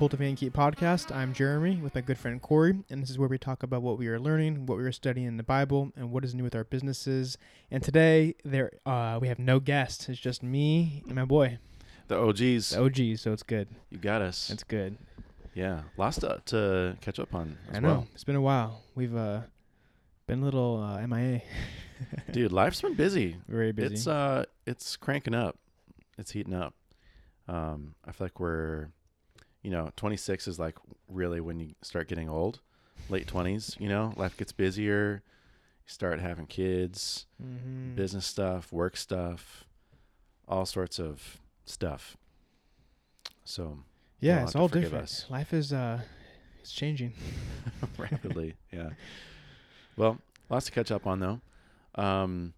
welcome to the Cultivate and Keep podcast. I'm Jeremy with my good friend Corey, and this is where we talk about what we are learning, what we are studying in the Bible, and what is new with our businesses. And today, there uh, we have no guest; it's just me and my boy, The OGs. the OG. So it's good. You got us. It's good. yeah. Lots to, to catch up on as I know well. it's been a while. We've uh, been a little uh, MIA. Dude, life's been busy. Very busy. It's uh it's cranking up. It's heating up. Um I feel like we're you know, 26 is like really when you start getting old. Late 20s, you know, life gets busier. You start having kids, Mhm. business stuff, work stuff, all sorts of stuff. So, Yeah, it's all different. us. Life is uh, it's changing. rapidly. yeah. Well, lots to catch up on though. Um,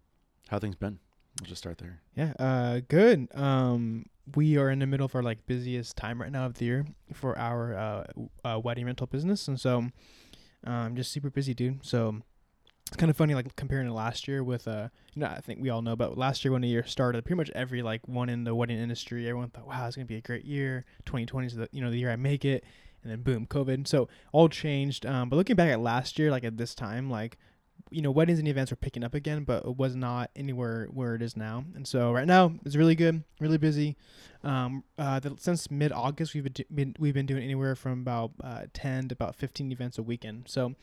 how things been? We'll just start there. Yeah, uh, good. Um, we are in the middle of our like busiest time right now of the year for our uh, w- uh wedding rental business, and so I'm um, just super busy, dude. So it's kind of funny, like comparing to last year with uh, you know, I think we all know, but last year when the year started, pretty much every like one in the wedding industry, everyone thought, wow, it's gonna be a great year. 2020 is the you know the year I make it, and then boom, COVID. So all changed. Um, but looking back at last year, like at this time, like you know, weddings and events were picking up again, but it was not anywhere where it is now. And so right now it's really good, really busy. Um, uh, the, since mid August, we've been, do- been we've been doing anywhere from about uh, ten to about fifteen events a weekend. So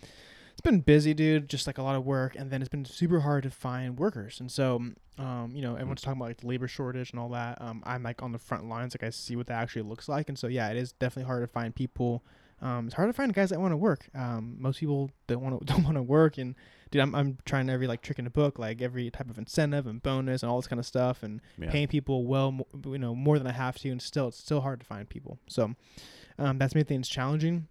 it's been busy, dude. Just like a lot of work, and then it's been super hard to find workers. And so, um, you know, everyone's talking about like the labor shortage and all that. Um, I'm like on the front lines, like I see what that actually looks like. And so, yeah, it is definitely hard to find people. Um, it's hard to find guys that want to work. Um, most people don't want to don't want to work, and dude, I'm I'm trying every like trick in the book, like every type of incentive and bonus and all this kind of stuff, and Yeah. paying people well, mo- you know, more than I have to, and still it's still hard to find people. So, um, that's made things challenging.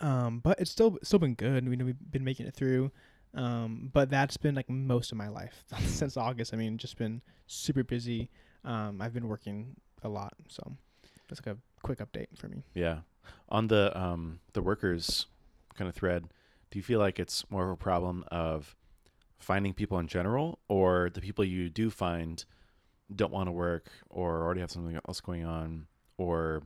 Um, but it's still still been good. We know we've been making it through. Um, but that's been like most of my life since August. I mean, just been super busy. Um, I've been working a lot, so that's like a quick update for me. Yeah. On the um the workers kind of thread, do you feel like it's more of a problem of finding people in general, or the people you do find don't want to work, or already have something else going on, or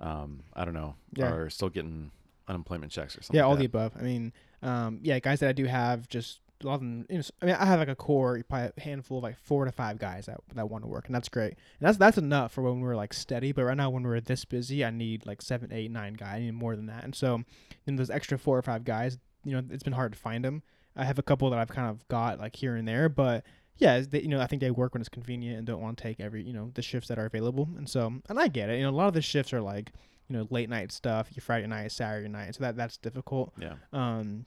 um I don't know, Yeah. are still getting unemployment checks or something? Yeah, all like the above. I mean, um, yeah, guys that I do have just a lot of them. You know, I mean, I have like a core, probably a handful of like four to five guys that that want to work, and that's great. And that's that's enough for when we're like steady. But right now, when we're this busy, I need like seven, eight, nine guys. I need more than that. And so, in those extra four or five guys, you know, it's been hard to find them. I have a couple that I've kind of got like here and there, but yeah, they, you know, I think they work when it's convenient and don't want to take every, you know, the shifts that are available. And so, and I get it. You know, a lot of the shifts are like, you know, late night stuff, your Friday night, Saturday night. So that that's difficult. Yeah. Um,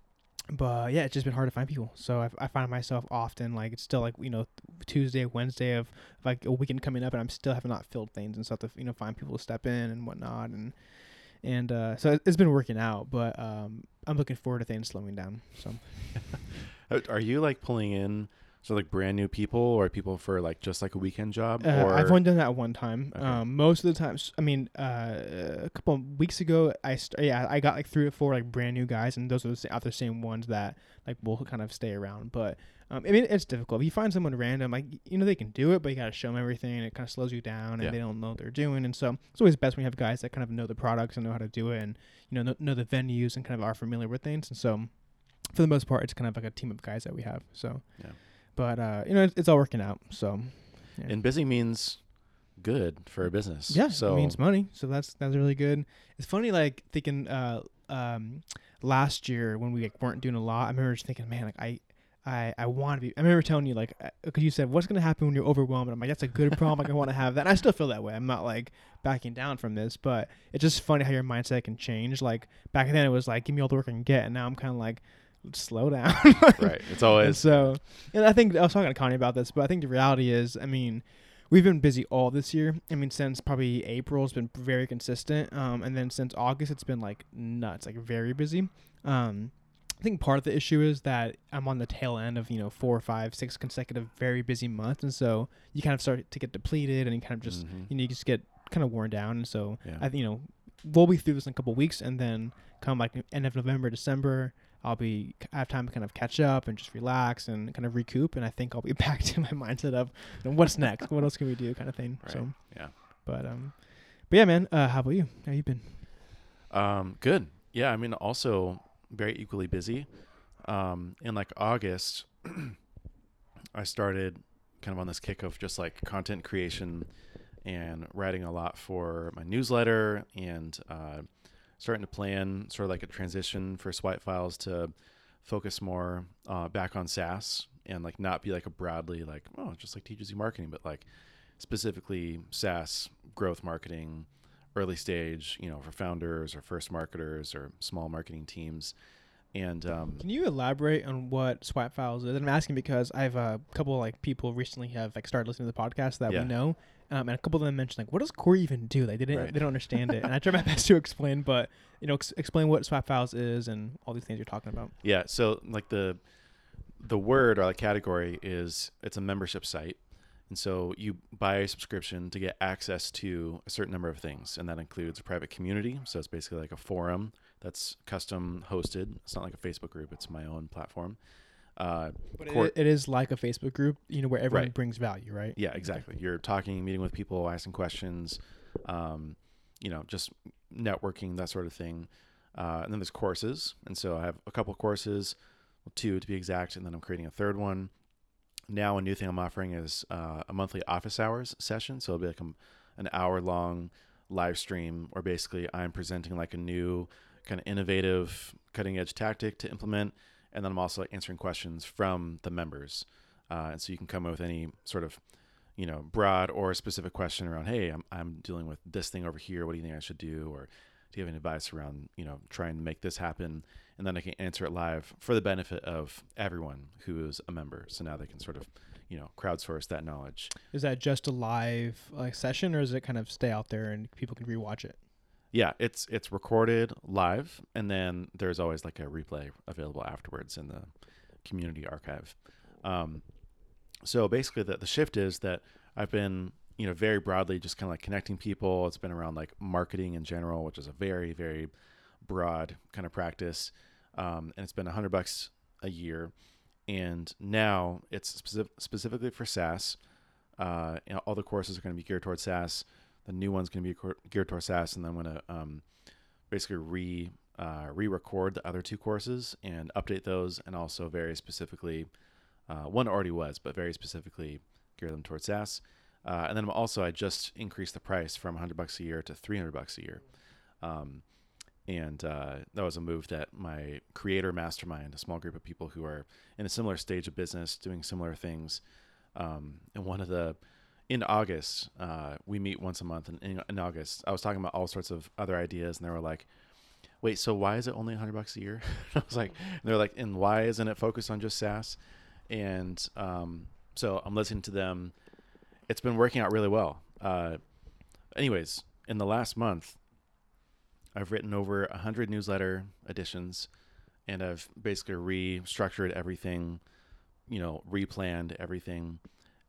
but yeah, it's just been hard to find people. So I, I find myself often like it's still like you know Tuesday, Wednesday of like a weekend coming up, and I'm still have not filled things and stuff to you know find people to step in and whatnot, and and uh, so it- it's been working out. But um, I'm looking forward to things slowing down. So Are you like pulling in so like brand new people or people for like just like a weekend job? uh, or I've only done that one time. Okay. Um, most of the times, I mean, uh, a couple of weeks ago, I st- yeah I got like three or four like brand new guys, and those are the are the same ones that like will kind of stay around. But um, I mean, it's difficult. If you find someone random, like you know they can do it, but you gotta show them everything, and it kind of slows you down, and Yeah. they don't know what they're doing. And so it's always best when you have guys that kind of know the products and know how to do it, and you know know, know the venues and kind of are familiar with things. And so for the most part, it's kind of like a team of guys that we have. So Yeah. But uh, you know it's, it's all working out. So yeah. And busy means good for a business. Yeah, So it means money, so that's that's really good. It's funny, like thinking uh um last year when we like, weren't doing a lot. I remember just thinking, man, like I. I, I want to be. I remember telling you like, because you said, "What's gonna happen when you're overwhelmed?" And I'm like, "That's a good problem. Like, I want to have that." And I still feel that way. I'm not like backing down from this, but it's just funny how your mindset can change. Like back then, it was like, "Give me all the work I can get," and now I'm kind of like, "Slow down." right. It's And always so, and I think I was talking to Connie about this, but I think the reality is, I mean, we've been busy all this year. I mean, since probably April, it's been very consistent. Um, and then since August, it's been like nuts, like very busy. Um, I think part of the issue is that I'm on the tail end of you know four or five, six consecutive very busy months, and so you kind of start to get depleted, and you kind of just Mhm. you know you just get kind of worn down, and so Yeah. I you know we'll be through this in a couple weeks, and then come like end of November, December, I'll be I have time to kind of catch up and just relax and kind of recoup, and I think I'll be back to my mindset of what's next, what else can we do, kind of thing. Right. So, yeah. but um, but yeah, man. Uh, how about you? How you been? Um, good. Yeah, I mean, also very equally busy. Um, in like August, I started kind of on this kick of just like content creation and writing a lot for my newsletter and uh, starting to plan sort of like a transition for Swipe Files to focus more uh, back on SaaS and like not be like a broadly like oh just like teaches you marketing, but like specifically SaaS growth marketing, early stage, you know, for founders or first marketers or small marketing teams. And um, Can you elaborate on what Swipe Files is? And I'm asking because I have a couple like people recently have like started listening to the podcast that Yeah. we know, um, and a couple of them mentioned like, what does core even do? Like they didn't Right. they don't understand it, and I try my best to explain, but you know, ex- explain what Swipe Files is and all these things you're talking about. Yeah, so like the the word or the category is it's a membership site. And so you buy a subscription to get access to a certain number of things, and that includes a private community. So it's basically like a forum that's custom hosted. It's not like a Facebook group; it's my own platform. Uh, But Cor- it, it is like a Facebook group, you know, where everyone Right. brings value, right? yeah, exactly. You're talking, meeting with people, asking questions, um, you know, just networking, that sort of thing. Uh, and then there's courses, and so I have a couple courses, two to be exact, and then I'm creating a third one. Now, a new thing I'm offering is uh, a monthly office hours session. So it'll be like a, an hour long live stream where basically I'm presenting like a new kind of innovative, cutting edge tactic to implement. And then I'm also answering questions from the members. Uh, and so you can come with any sort of, you know, broad or specific question around, hey, I'm, I'm dealing with this thing over here. What do you think I should do? Or do you have any advice around, you know, trying to make this happen? And then I can answer it live for the benefit of everyone who is a member. So now they can sort of, you know, crowdsource that knowledge. Is that just a live like session, or does it kind of stay out there and people can rewatch it? Yeah, it's it's recorded live, and then there's always like a replay available afterwards in the community archive. Um, so basically, the the shift is that I've been you know very broadly just kind of like connecting people. It's been around like marketing in general, which is a very very broad kind of practice, um, and it's been a hundred bucks a year, and now it's specific, specifically for SaaS. Uh, you know, all the courses are going to be geared towards SaaS. The new one's going to be geared towards SaaS, and then I'm going to um, basically re uh, re-record the other two courses and update those, and also very specifically, uh, one already was, but very specifically gear them towards SaaS. Uh, and then also I just increased the price from 100 bucks a year to 300 bucks a year, um, and uh, that was a move that my creator mastermind, a small group of people who are in a similar stage of business, doing similar things, um, and one of the in August, uh, we meet once a month. And in, in August, I was talking about all sorts of other ideas, and they were like, "Wait, so why is it only 100 bucks a year?" I was like, "They're like, and why isn't it focused on just SaaS?" And um, so I'm listening to them. It's been working out really well. Uh, anyways, in the last month, I've written over 100 newsletter editions, and I've basically restructured everything, you know, replanned everything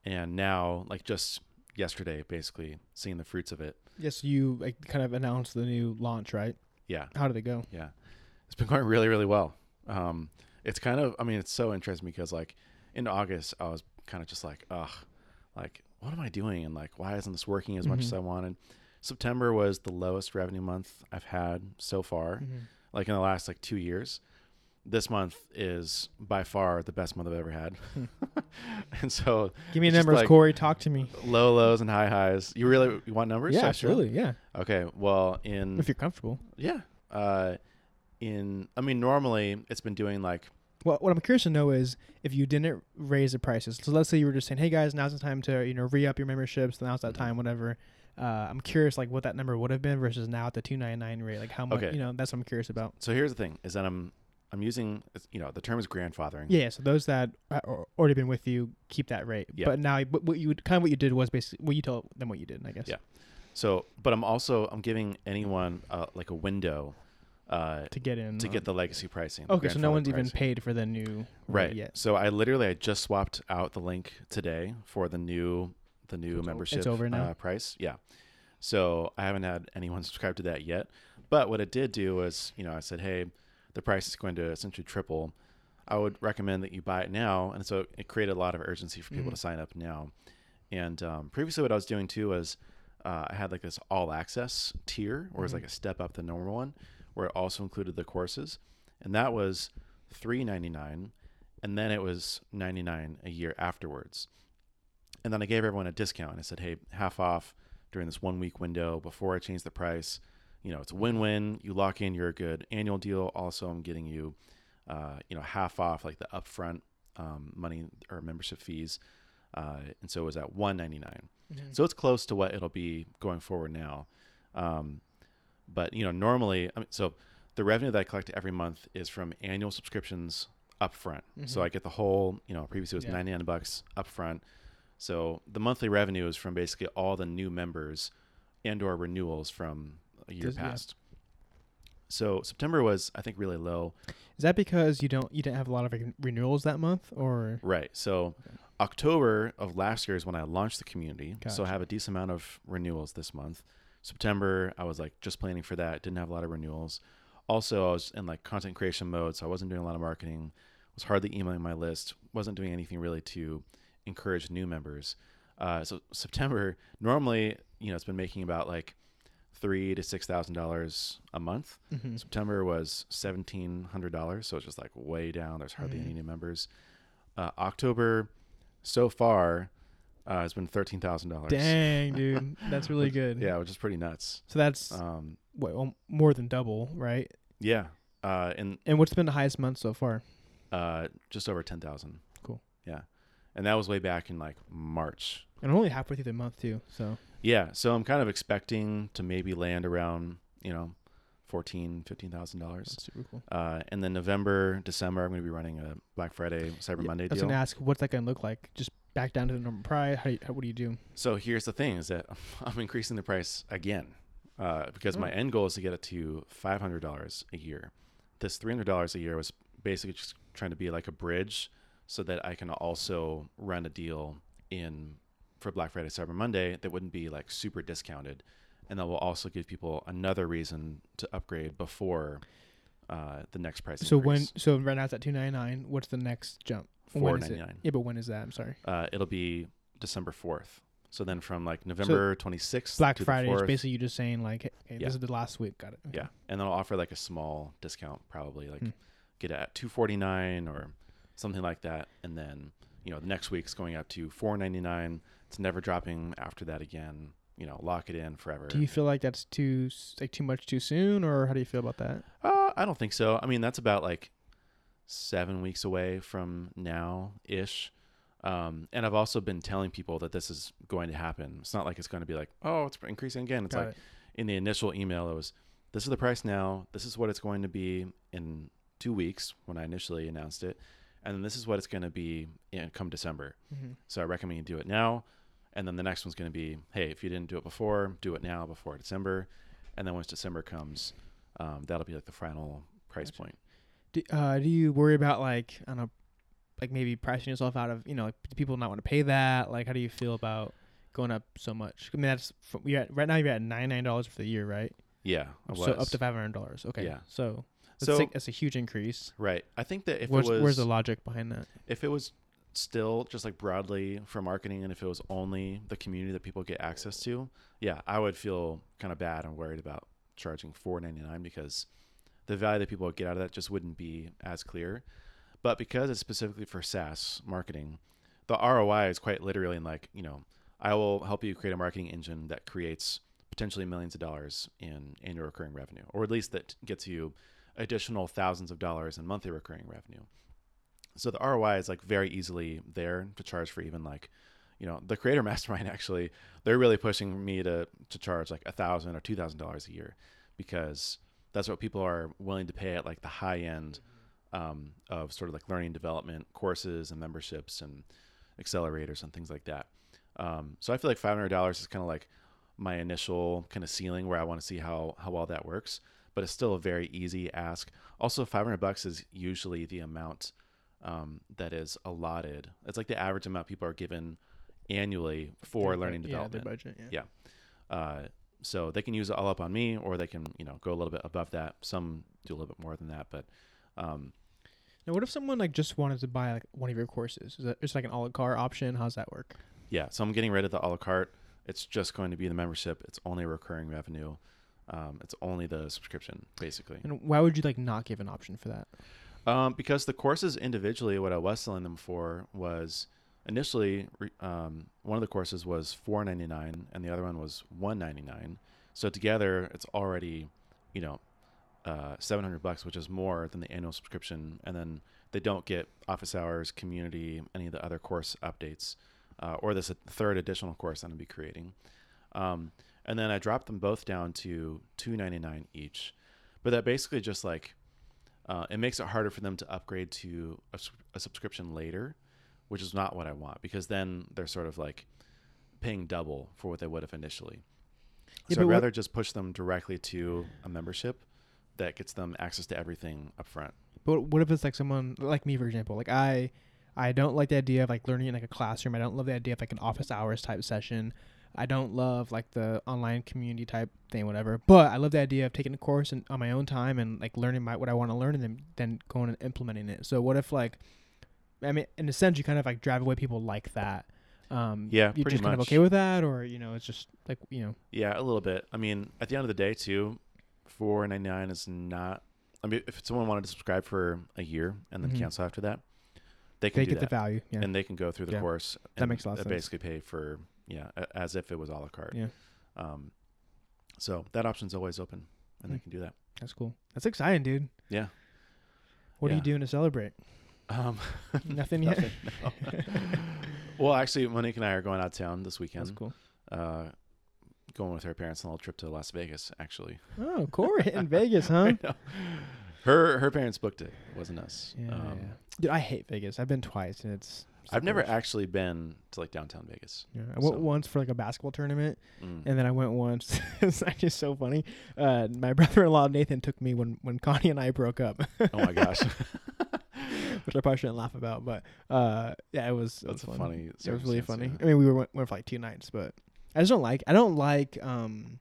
and now like just yesterday basically seeing the fruits of it Yes, you like, kind of announced the new launch, right? yeah How did it go? yeah it's been going really really well um it's kind of i mean it's so interesting because like in august i was kind of just like ugh like what am i doing and like why isn't this working as much as Mhm. i wanted september was the lowest revenue month i've had so far Mhm. like in the last like two years this month is by far the best month i've ever had and so Give me numbers, like- Corey. Talk to me. low lows and high highs. You really you want numbers? Yeah, absolutely. Yeah, Okay. Well, in if you're comfortable. yeah, uh, in I mean normally it's been doing like Well, what I'm curious to know is if you didn't raise the prices. So let's say you were just saying, "Hey guys, now's the time to you know re up your memberships. Now's that Mhm. time, whatever." Uh, I'm curious, like what that number would have been versus now at the two ninety nine rate. Like how much? Okay. You know, that's what I'm curious about. so. Here's the thing: is that I'm I'm using you know the term is grandfathering. Yeah. So those that are already been with you keep that rate. Yeah. But now, what what you kind of what you did was basically well, you told them what you did. I guess. Yeah. So, but I'm also I'm giving anyone uh, like a window uh, To get in. to get the legacy pricing. Okay, so no one's even paid for the new right yet. So I literally I just swapped out the link today for the new the new It's membership it's over now? Uh, price. Yeah. So I haven't had anyone subscribe to that yet. But what it did do was, you know, I said, hey, the price is going to essentially triple. I would recommend that you buy it now. And so it created a lot of urgency for people Mhm. to sign up now. And um, previously, what I was doing too was uh, I had like this all access tier, or it's Mhm. like a step up the normal one, where it also included the courses, and that was three ninety nine, and then it was ninety nine a year afterwards. And then I gave everyone a discount. I said, "Hey, half off during this one week window before I change the price." You know, it's a win win. You lock in, you're a good annual deal. Also, I'm getting you, uh, you know, half off like the upfront um, money or membership fees. Uh, and so it was at one ninety nine. Mhm. So it's close to what it'll be going forward now. Um, but you know, normally, I mean, so the revenue that I collect every month is from annual subscriptions upfront. So Mhm. I get the whole, you know, previously it was Yeah. 99 bucks upfront. So the monthly revenue is from basically all the new members and or renewals from a year Does- yeah. past. So September was, I think, really low. Is that because you don't you didn't have a lot of re- renewals that month, or Right. So Okay. October of last year is when I launched the community. So I have a decent amount of renewals this month. September, I was like just planning for that. Didn't have a lot of renewals. Also, I was in like content creation mode, so I wasn't doing a lot of marketing. Was hardly emailing my list. Wasn't doing anything really to encourage new members. Uh, so September, normally, you know, it's been making about like three to six thousand dollars a month. Mhm. September was seventeen hundred dollars, so it's just like way down. There's hardly Mhm. any new members. Uh, October, so far, uh, has been thirteen thousand dollars. dang, dude, that's really good. Yeah, which is pretty nuts. So that's Um, what well, more than double, right? yeah, uh, and And what's been the highest month so far? uh, just over ten thousand. Cool. Yeah, and that was way back in like March. And I'm only halfway through the month too, so Yeah, so I'm kind of expecting to maybe land around you know, fourteen, fifteen thousand dollars. super cool. Uh, and then November, December, I'm going to be running a Black Friday, Cyber Yeah, Monday I was gonna ask, what's that gonna look like? Just back down to the normal price? How, do you, how what do you do? So here's the thing: is that I'm increasing the price again uh, because my Oh. end goal is to get it to five hundred dollars a year. This three hundred dollars a year was basically just trying to be like a bridge, so that I can also run a deal in for Black Friday, Cyber Monday that wouldn't be like super discounted, and that will also give people another reason to upgrade before uh, the next price. So when so right now it's at two ninety nine. What's the next jump? Four ninety nine. Yeah, but when is that? I'm sorry. Uh, it'll be December fourth. So then from like November twenty sixth, Black to Friday the is basically you just saying like, hey, Yeah. this is the last week. Got it. Okay. Yeah, and then I'll offer like a small discount, probably like Hmm. get it at two forty nine or something like that, and then you know the next week's going up to four ninety nine. It's never dropping after that again. You know, lock it in forever. Do you feel like that's too like too much too soon, or how do you feel about that? uh, I don't think so. I mean, that's about like seven weeks away from now ish. Um, and I've also been telling people that this is going to happen. It's not like it's going to be like, oh, it's increasing again. It's Got like it. in the initial email, it was, this is the price now. This is what it's going to be in two weeks when I initially announced it. And then this is what it's going to be in come December. Mhm. So I recommend you do it now. And then the next one's going to be, hey, if you didn't do it before, do it now before December. And then once December comes, um, that'll be like the final price Gotcha. point. Do, uh, do you worry about like I don't know, like maybe pricing yourself out of you know like, do people not want to pay that? Like, how do you feel about going up so much? I mean, that's from, you're at, right now you're at ninety nine dollars for the year, right? Yeah, So up to five hundred dollars. Okay. Yeah. So that's, So- like, that's a huge increase. right. I think that if where's, it was where's the logic behind that? if it was still just like broadly for marketing and if it was only the community that people get access to, yeah, I would feel kind of bad and worried about charging four ninety nine because the value that people would get out of that just wouldn't be as clear. But because it's specifically for SaaS marketing, the ROI is quite literally in like, you know, I will help you create a marketing engine that creates potentially millions of dollars in annual recurring revenue, or at least that gets you additional thousands of dollars in monthly recurring revenue. So the ROI is like very easily there to charge for even like, you know, the creator mastermind actually, they're really pushing me to to charge like a thousand or two thousand dollars a year because that's what people are willing to pay at like the high end um, of sort of like learning development courses and memberships and accelerators and things like that. Um, so I feel like five hundred dollars is kind of like my initial kind of ceiling where I want to see how how well that works. But it's still a very easy ask. Also, five hundred bucks is usually the amount um, that is allotted. It's like the average amount people are given annually for Their learning Yeah, development. their budget. Yeah. Yeah. Uh, so they can use it all up on me, or they can you know go a little bit above that. Some do a little bit more than that, but um, Now, what if someone like just wanted to buy like one of your courses? Is that just like an a la carte option? How's that work? yeah. So I'm getting rid of the a la carte. It's just going to be the membership. It's only recurring revenue. Um, it's only the subscription basically. And why would you like not give an option for that? Um, because the courses individually, what I was selling them for was initially um, one of the courses was four ninety nine and the other one was one ninety nine. So together, it's already, you know, uh, seven hundred bucks, which is more than the annual subscription. And then they don't get office hours, community, any of the other course updates, uh, or this third additional course I'm gonna be creating. Um, and then I dropped them both down to two ninety nine each. But that basically just like uh, it makes it harder for them to upgrade to a subscription later, which is not what I want because then they're sort of like paying double for what they would have initially. Yeah, so I'd rather just push them directly to a membership that gets them access to everything up front. But what if it's like someone like me, for example? Like I, I don't like the idea of like learning in like a classroom. I don't love the idea of like an office hours type session. I don't love like the online community type thing, whatever. But I love the idea of taking a course and on my own time and like learning my what I want to learn and then then going and implementing it. So what if like, I mean, in a sense, you kind of like drive away people like that. Um, Yeah, you're just kind of okay with that, or you know, it's just like you know, Yeah, a little bit. I mean, at the end of the day, too, four ninety nine is not. I mean, if someone wanted to subscribe for a year and then Mhm. cancel after that, they can they get that. the value. Yeah, and they can go through the Yeah. course. That and makes a lot of sense. Basically, pay for yeah, a- as if it was a la carte. Yeah. Um, so that option's always open, and they Mm. can do that. that's cool. That's exciting, dude. Yeah. What are you doing to celebrate? Um, Nothing yet. nothing, no. well, actually, Monique and I are going out of town this weekend. That's cool. Uh, going with her parents on a little trip to Las Vegas. Actually, Oh, Corey in Vegas, huh? Her her parents booked it. It wasn't us. Yeah, um, yeah. Dude, I hate Vegas. I've been twice, and it's. I've never actually been to like downtown Vegas. Yeah, I went so- once for like a basketball tournament, Mm. and then I went once. it's actually so funny. Uh, my brother-in-law Nathan took me when when Connie and I broke up, oh my gosh, which I probably shouldn't laugh about. But uh, yeah, it was. It that's was fun. funny. It was really funny. yeah. I mean, we were went, went for like two nights, but I just don't like. I don't like. Um,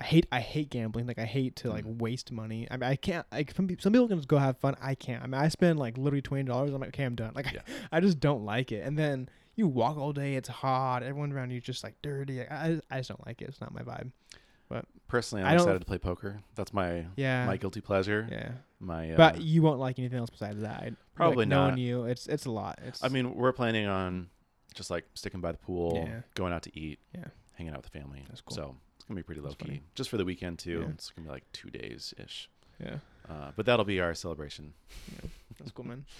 I hate. I hate gambling. Like I hate to like Mm. waste money. I mean, I can't. Like some, peop- some people can just go have fun. I can't. I mean, I spend like literally twenty dollars. I'm like, okay, I'm done. Like, Yeah. I, just don't like it. And then you walk all day. It's hot. Everyone around you is just like dirty. Like, I, I just don't like it. It's not my vibe. But personally, I I'm excited to play poker. That's my Yeah. my guilty pleasure. yeah. My uh, but you won't like anything else besides that. I- Probably like, knowing not. you, it's it's a lot. It's. I mean, we're planning on just like sticking by the pool, Yeah. going out to eat, Yeah. hanging out with the family. That's cool. So gonna be pretty low key funny. just for the weekend too. Yeah. It's gonna be like two days ish. yeah. Uh, but that'll be our celebration. That's cool, man.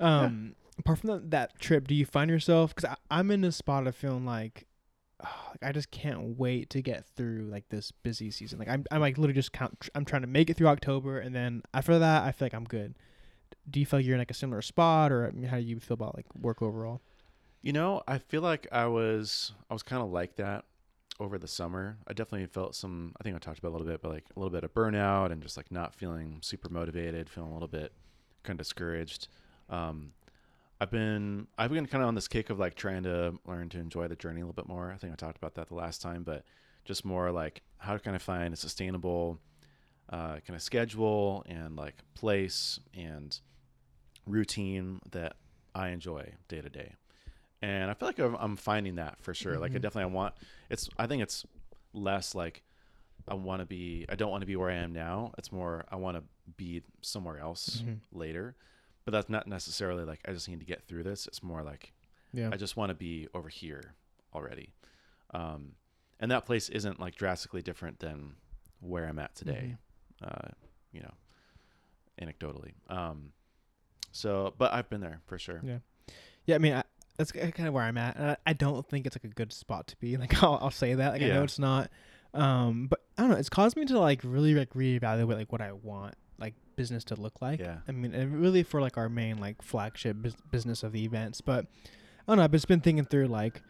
Um, apart from that, that trip, do you find yourself? Because I'm in a spot of feeling like, ah, like I just can't wait to get through like this busy season. Like I'm, I'm like literally just count. I'm trying to make it through October, and then after that, I feel like I'm good. Do you feel like you're in like a similar spot, or I mean, how do you feel about like work overall? You know, I feel like I was I was kind of like that over the summer. I definitely felt some. I think I talked about a little bit, but like a little bit of burnout and just like not feeling super motivated, feeling a little bit kind of discouraged. Um, I've been I've been kind of on this kick of like trying to learn to enjoy the journey a little bit more. I think I talked about that the last time, but just more like how to kind of find a sustainable uh, kind of schedule and like place and routine that I enjoy day to day. And I feel like I'm, I'm finding that for sure. Like I Mhm. definitely I want it's I think it's less like I want to be I don't want to be where I am now. It's more I want to be somewhere else Mhm. later. But that's not necessarily like I just need to get through this. It's more like Yeah. I just want to be over here already. Um, and that place isn't like drastically different than where I'm at today. Uh, you know, anecdotally. Um, so, but I've been there for sure. Yeah. Yeah, I mean, I, that's kind of where I'm at. And I, I don't think it's like a good spot to be. Like, I'll, I'll say that. Like, I know it's not. Um, but I don't know. It's caused me to like really like reevaluate like what I want like business to look like. Yeah. I mean, really for like our main like flagship bus- business of the events. But I don't know. I've just been thinking through like,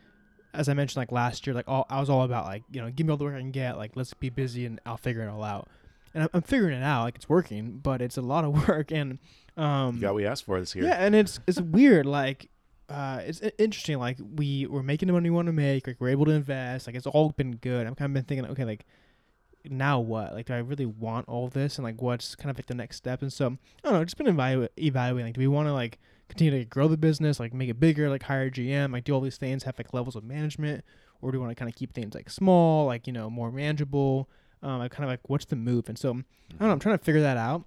as I mentioned like last year, like all I was all about like you know give me all the work I can get. Like let's be busy and I'll figure it all out. And I'm, I'm figuring it out. Like it's working, but it's a lot of work and um You got we asked for this year. yeah, and it's it's weird. Like, uh, it's interesting. Like we we're making the money we want to make. Like we're able to invest. Like it's all been good. I'm kind of been thinking, okay, like now what? Like, do I really want all this? And like, what's kind of like the next step? And so I don't know. Just been evalu- evaluating. Like, do we want to like continue to grow the business? Like, make it bigger? Like, hire GM? Like, do all these things have like levels of management? Or do we want to kind of keep things like small? Like, you know, more manageable? Um, I kind of like what's the move, and so I don't know. I'm trying to figure that out,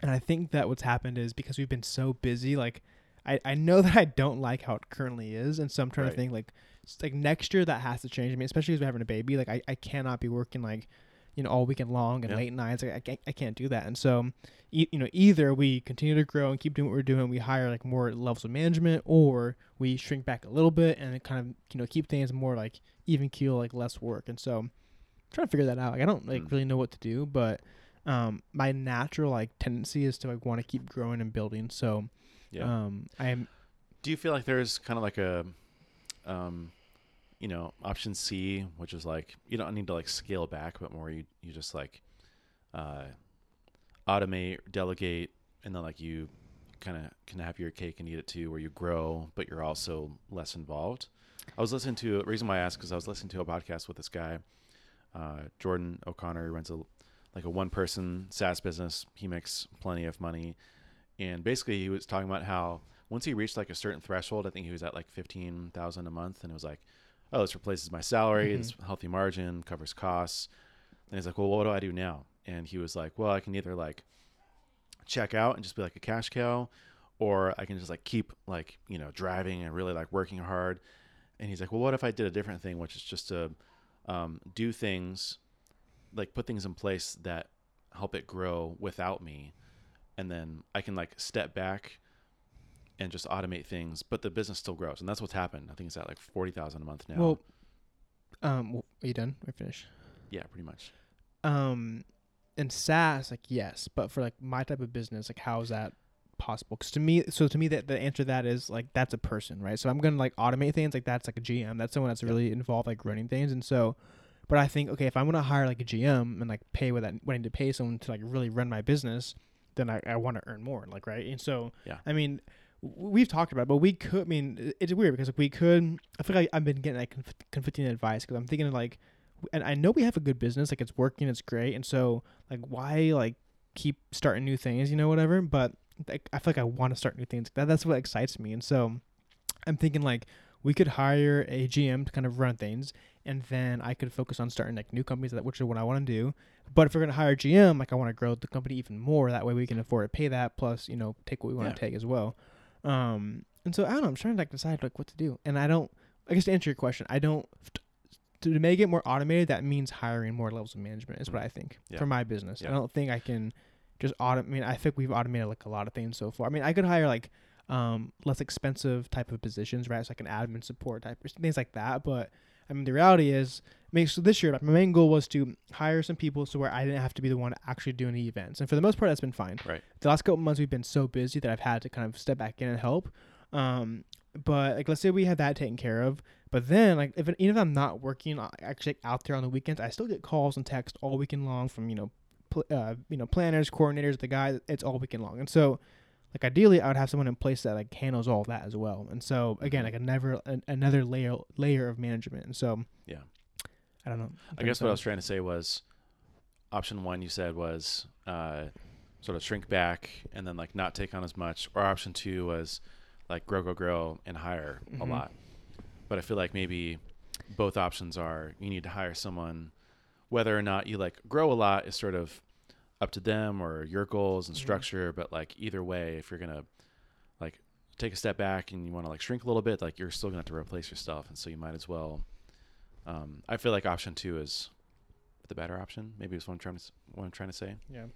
and I think that what's happened is because we've been so busy. Like, I I know that I don't like how it currently is, and so I'm trying Right. to think like like next year that has to change. I mean, especially because we're having a baby. Like, I I cannot be working like you know all weekend long and Yeah. late nights. Like, I can't I can't do that, and so e- you know either we continue to grow and keep doing what we're doing, we hire like more levels of management, or we shrink back a little bit and kind of you know keep things more like even keel, like less work, and so. I'm trying to figure that out. Like I don't like Mm. really know what to do, but um my natural like tendency is to like want to keep growing and building. So Yeah. um I am Do you feel like there's kind of like a, um, you know, option C, which is like you don't need to like scale back, but more you you just like, uh, automate, delegate, and then like you kind of can have your cake and eat it too, where you grow, but you're also less involved. I was listening to reason why I asked because I was listening to a podcast with this guy, uh, Jordan O'Connor, who runs a like a one person SaaS business. He makes plenty of money, and basically he was talking about how once he reached like a certain threshold, I think he was at like fifteen thousand a month, and it was like, oh, this replaces my salary, Mhm. this healthy margin covers costs. And he's like, well, what do I do now? And he was like, well, I can either like check out and just be like a cash cow, or I can just like keep like you know driving and really like working hard. And he's like, well, what if I did a different thing, which is just to um, do things like put things in place that help it grow without me, and then I can like step back and just automate things, but the business still grows, and that's what's happened. I think it's at like forty thousand a month now. well um are you done? Or finished? yeah, pretty much. Um in SaaS, like yes, but for like my type of business, like how is that possible? Because to me, so to me, that the answer to that is like that's a person, right? So I'm gonna like automate things, like that's like a GM. That's someone that's Yeah. really involved, like running things, and so. But I think okay, if I'm gonna hire like a GM and like pay what that what I need to pay someone to like really run my business, then I, I want to earn more, like right. And so Yeah. I mean, we've talked about, it, but we could. I mean, it's weird because like we could. I feel like I've been getting like conf- conflicting advice because I'm thinking like, and I know we have a good business, like it's working, it's great, and so like why like keep starting new things, you know, whatever. But like, I feel like I want to start new things. That that's what excites me, and so I'm thinking like we could hire a GM to kind of run things, and then I could focus on starting like new companies, that which is what I want to do. But if we're gonna hire a GM, like I want to grow the company even more. That way we can afford to pay that, plus you know take what we want Yeah. to take as well. Um, and so I don't know. I'm trying to like decide like what to do, and I don't. I guess to answer your question, I don't. To make it more automated, that means hiring more levels of management. Is what. I think Yeah. for my business. I don't think I can just automate. I mean, I think we've automated like a lot of things so far. I mean, I could hire like um less expensive type of positions, right? So like an admin support type or things like that. But I mean, the reality is, I mean, so this year, my main goal was to hire some people so where I didn't have to be the one actually doing the events, and for the most part, that's been fine. Right. The last couple months, we've been so busy that I've had to kind of step back in and help. Um, but like, let's say we have that taken care of, but then like, if even if I'm not working uh, actually out there on the weekends, I still get calls and texts all weekend long from you know, pl- uh, you know, planners, coordinators, the guys. It's all weekend long, and so like ideally I would have someone in place that like handles all that as well. And so again, Mhm. like a never an, another layer layer of management. And so Yeah. I don't know. I guess what I was trying to say was option one you said was uh, sort of shrink back and then like not take on as much, or option two was like grow, grow, grow and hire a Mhm. lot. But I feel like maybe both options are you need to hire someone, whether or not you like grow a lot is sort of up to them or your goals and Mhm. structure. But like either way, if you're gonna like take a step back and you want to like shrink a little bit, like you're still gonna have to replace yourself, and so you might as well. Um, I feel like option two is the better option. Maybe is what I'm trying to what I'm trying to say. Yeah.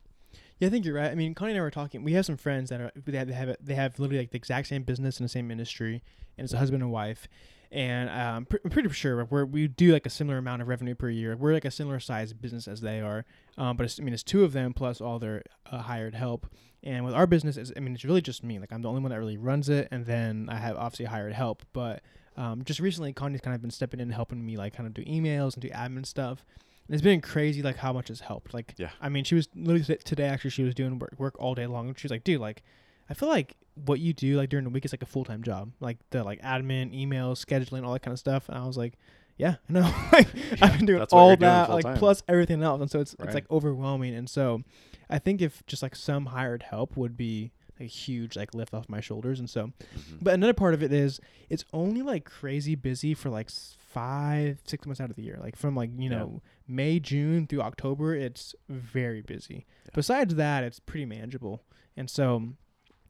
Yeah, I think you're right. I mean, Connie and I were talking. We have some friends that are they have they have, they have literally like the exact same business in the same industry, and it's a husband and wife. And um, pr- I'm pretty sure we're, we do like a similar amount of revenue per year. We're like a similar size business as they are. Um, but it's, I mean, it's two of them plus all their uh, hired help. And with our business, it's, I mean, it's really just me. Like I'm the only one that really runs it, and then I have obviously hired help. But um, just recently, Connie's kind of been stepping in and helping me like kind of do emails and do admin stuff. And it's been crazy like how much has helped. Like Yeah. I mean, she was literally today. Actually, she was doing work, work all day long. And she was like, "Dude, like, I feel like what you do like during the week is like a full time job. Like the like admin, emails, scheduling, all that kind of stuff." And I was like, "Yeah, I know. like, I've been doing all you're doing that, like plus everything else." And so it's Right. it's like overwhelming. And so I think if just like some hired help would be a huge like lift off my shoulders. And so Mhm. but another part of it is it's only like crazy busy for like five, six months out of the year. Like from like, you Yeah. know, May, June through October, it's very busy. Yeah. Besides that, it's pretty manageable. And so,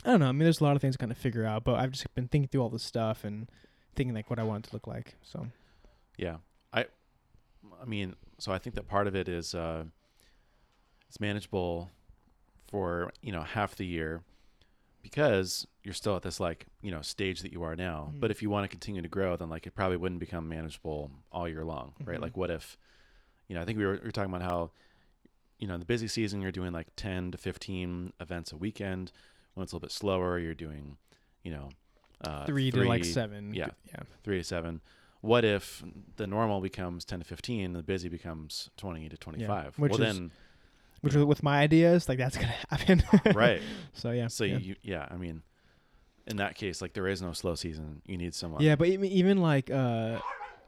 I don't know. I mean, there's a lot of things to kind of figure out, but I've just been thinking through all this stuff and thinking like what I want it to look like. So, Yeah. I I mean, so I think that part of it is uh it's manageable for, you know, half the year because you're still at this like, you know, stage that you are now. Mhm. But if you want to continue to grow, then like it probably wouldn't become manageable all year long, right? Mhm. Like what if you know, I think we were, we were talking about how you know, in the busy season you're doing like 10 to 15 events a weekend. When it's a little bit slower, you're doing, you know, uh, three, to like seven. yeah. Yeah. three to seven. What if the normal becomes ten to fifteen, and the busy becomes twenty to twenty-five? which well, is- then Which with- with my ideas, like that's going to happen. right. So, yeah. So yeah. you, yeah, I mean, in that case, like there is no slow season. You need someone. Yeah, but even, even like uh,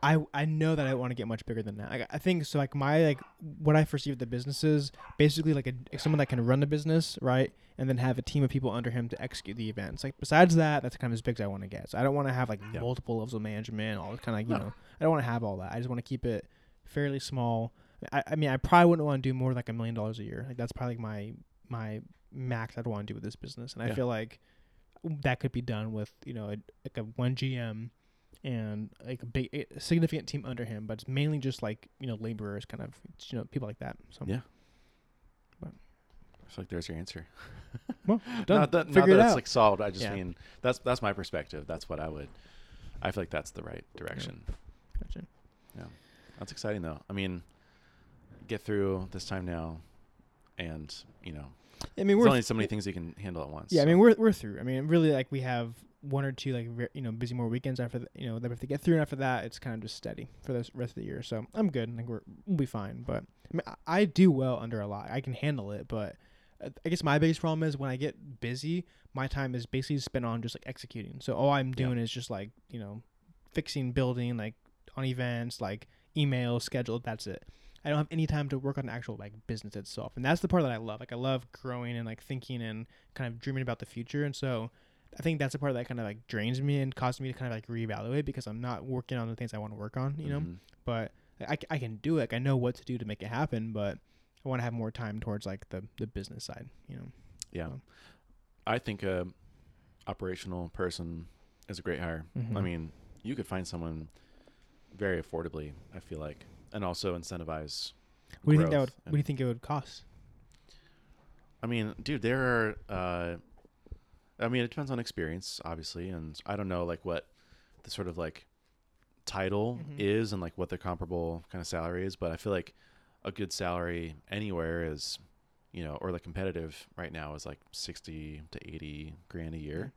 I I know that I want to get much bigger than that. Like, I think so. Like my like what I foresee with the business is basically like a someone that can run the business right, and then have a team of people under him to execute the events. Like besides that, that's kind of as big as I want to get. So I don't want to have like Yeah. multiple levels of management. All kind of like you No. know I don't want to have all that. I just want to keep it fairly small. I, I mean I probably wouldn't want to do more than like a million dollars a year. Like that's probably like my my max I'd want to do with this business, and I feel like that could be done with you know a, like a one GM and like a big a significant team under him, but it's mainly just like you know laborers, kind of you know people like that. So Yeah. I feel like there's your answer. well, done. Not that, not Figure that it it's out. like solved. I just Yeah. mean that's that's my perspective. That's what I would. I feel like that's the right direction. Gotcha. Yeah, that's exciting though. I mean, get through this time now, and you know, I mean, there's we're only so many things you can handle at once. yeah. I so. mean, we're we're through. I mean, really, like we have one or two like ver- you know busy more weekends after the, you know that we have to get through, and after that, it's kind of just steady for the s- rest of the year. So I'm good. I think we're we'll be fine. But I mean, I, I do well under a lot. I can handle it, but. I guess my biggest problem is when I get busy, my time is basically spent on just like executing. So all I'm Yeah. doing is just like you know, fixing, building, like on events, like email, schedule. That's it. I don't have any time to work on the actual like business itself, and that's the part that I love. Like I love growing and like thinking and kind of dreaming about the future. And so I think that's the part that kind of like drains me and causes me to kind of like reevaluate because I'm not working on the things I want to work on. You know, Mhm. but I, I can do it. Like, I know what to do to make it happen, but I want to have more time towards like the the business side. You know. Yeah. So. I think a operational person is a great hire. I Mhm. mean, you could find someone very affordably. I feel like, and also incentivize. What do you think that would? What do you think it would cost? I mean, dude, there are. Uh, I mean, it depends on experience, obviously, and I don't know like what the sort of like title Mhm. is and like what the comparable kind of salary is, but I feel like a good salary anywhere is, you know, or like competitive right now is like sixty to eighty grand a year,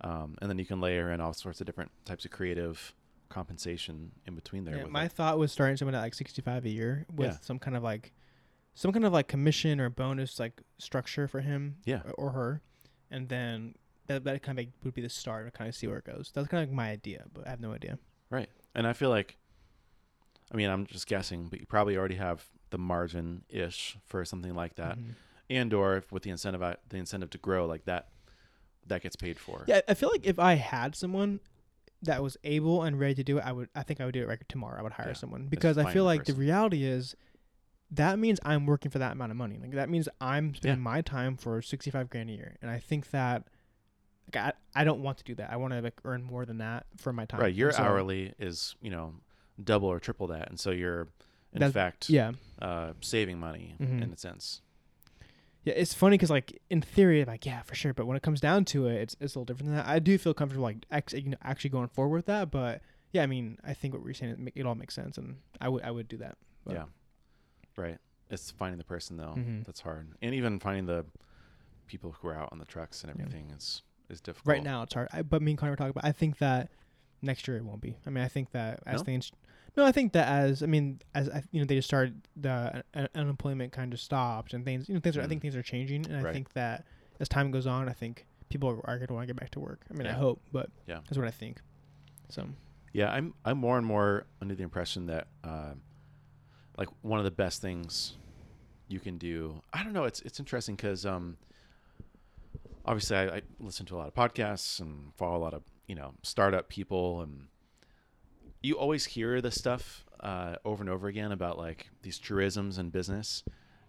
um, and then you can layer in all sorts of different types of creative compensation in between there. Yeah, with my it. thought was starting someone at like 65 a year with Yeah. some kind of like some kind of like commission or bonus like structure for him Yeah. or, or her and then that, that kind of like would be the start and kind of see where it goes that's kind of like my idea but i have no idea Right. And I feel like, I mean, I'm just guessing, but you probably already have the margin ish for something like that, Mhm. and or if with the incentive, the incentive to grow like that, that gets paid for. yeah i feel like if i had someone that was able and ready to do it i would i think i would do it right tomorrow i would hire Yeah, someone because i feel like the reality is that means i'm working for that amount of money like that means i'm spending Yeah. my time for 65 grand a year and i think that like I, I don't want to do that i want to like earn more than that for my time Right. Your so- hourly is you know double or triple that, and so you're in That's- fact yeah uh, saving money Mhm. in a sense. yeah it's funny because like in theory like yeah for sure but when it comes down to it it's, it's a little different than that i do feel comfortable like ex- you know, actually going forward with that but yeah i mean i think what we're saying it, it all makes sense and i would i would do that But- Yeah. Right. It's finding the person though Mhm. that's hard, and even finding the people who are out on the trucks and Yeah. everything is is difficult. right now it's hard I, but me and Connor were talking about i think that next year it won't be i mean i think that as No? things no i think that as i mean as I, you know they just started the uh, unemployment kind of stopped and things you know things are i Mm. think things are changing and i think that as time goes on i think people are, are going to want to get back to work i mean i hope but Yeah. that's what i think so Yeah, I'm I'm more and more under the impression that uh, like one of the best things you can do. I don't know. It's it's interesting because um, obviously I, I listen to a lot of podcasts and follow a lot of you know startup people, and you always hear this stuff uh, over and over again about like these truisms in business,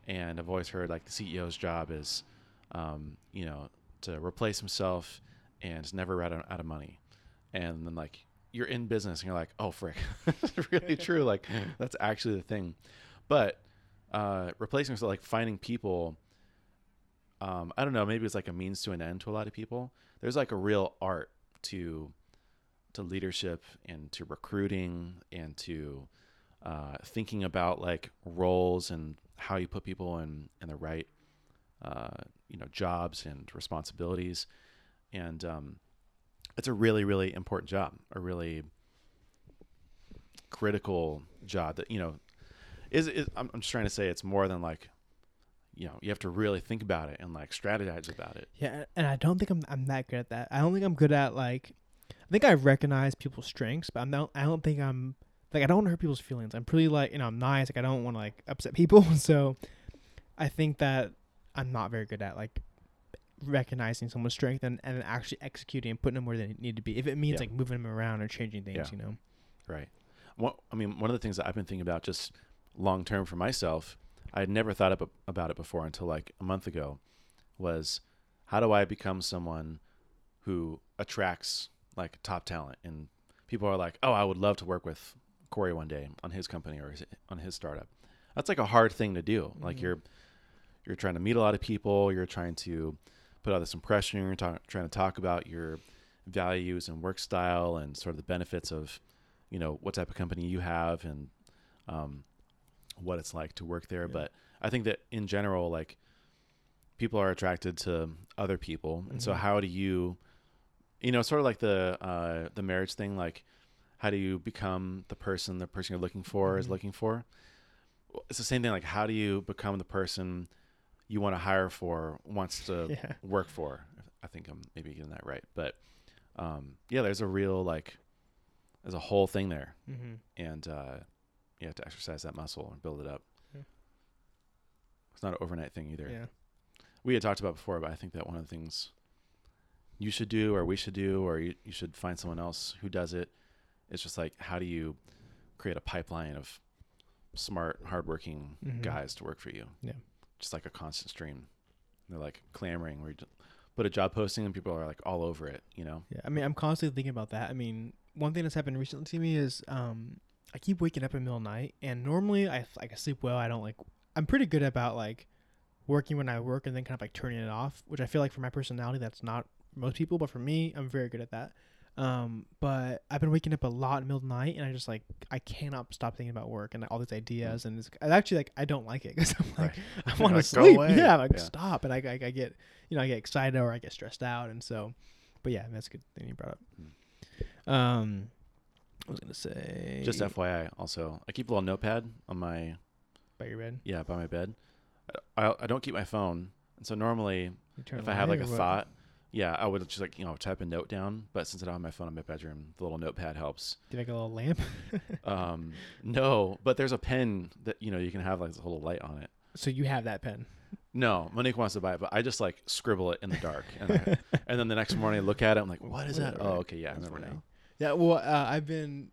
and I've always heard like the CEO's job is, um, you know, to replace himself and never run out, out of money, and then like you're in business and you're like, oh frick, it's really true. Like that's actually the thing, but uh, replacing yourself, like finding people. Um, I don't know. Maybe it's like a means to an end to a lot of people. There's like a real art to to leadership and to recruiting and to uh, thinking about like roles and how you put people in in the right uh, you know jobs and responsibilities and um, it's a really really important job a really critical job that you know is, is I'm, I'm just trying to say it's more than like you know you have to really think about it and like strategize about it Yeah, and I don't think I'm I'm that good at that. I don't think I'm good at like think I recognize people's strengths, but I'm not I don't think I'm like I don't hurt people's feelings. I'm pretty like you know, I'm nice, like I don't want to like upset people. So I think that I'm not very good at like recognizing someone's strength and, and actually executing and putting them where they need to be. If it means Yeah. like moving them around or changing things, Yeah. you know. Right. What, I mean, one of the things that I've been thinking about just long term for myself, I had never thought ab- about it before until like a month ago, was how do I become someone who attracts like top talent? And people are like, oh, I would love to work with Corey one day on his company or his, on his startup. That's like a hard thing to do. Like Mhm. you're you're trying to meet a lot of people. You're trying to put out this impression. You're talk, trying to talk about your values and work style and sort of the benefits of you know what type of company you have and um, what it's like to work there. Yeah. But I think that in general, like people are attracted to other people, and so Mhm. how do you, you know, sort of like the uh, the marriage thing, like how do you become the person the person you're looking for is Mhm. looking for? It's the same thing. Like how do you become the person you want to hire for wants to Yeah. work for. I think I'm maybe getting that right, but um, yeah, there's a real like there's a whole thing there, Mm-hmm. and uh, you have to exercise that muscle and build it up. Yeah. It's not an overnight thing either. Yeah. We had talked about before, but I think that one of the things you should do, or we should do, or you, you should find someone else who does it. It's just like how do you create a pipeline of smart, hardworking Mhm. guys to work for you? Yeah. just like a constant stream. They're like clamoring. We put a job posting and people are like all over it. You know. Yeah, I mean, I'm constantly thinking about that. I mean, one thing that's happened recently to me is um, I keep waking up in the middle of the night, and normally I like I sleep well. I don't like. I'm pretty good about like working when I work and then kind of like turning it off, which I feel like for my personality that's not most people, but for me, I'm very good at that. Um, but I've been waking up a lot in the middle of the night, and I just like I cannot stop thinking about work and all these ideas, and it's I actually like I don't like it because I'm like I want to Like, sleep. Yeah, like Yeah. stop, and I, I I get you know I get excited or I get stressed out, and so, but yeah, that's a good thing you brought up. Um, I was gonna say Just FYI, also, I keep a little notepad on my by your bed. yeah by my bed. I I, don't keep my phone, and so normally if I have like a what? Yeah, I would just like you know type a note down. But since I don't have my phone in my bedroom, the little notepad helps. do you make a little lamp? Um, no, but there's a pen that you know you can have like a little light on it. so you have that pen. No, Monique wants to buy it, but I just like scribble it in the dark, and, I- and then the next morning I look at it, I'm like, what is that? Oh, okay, yeah, I remember now. Yeah, well, uh, I've been.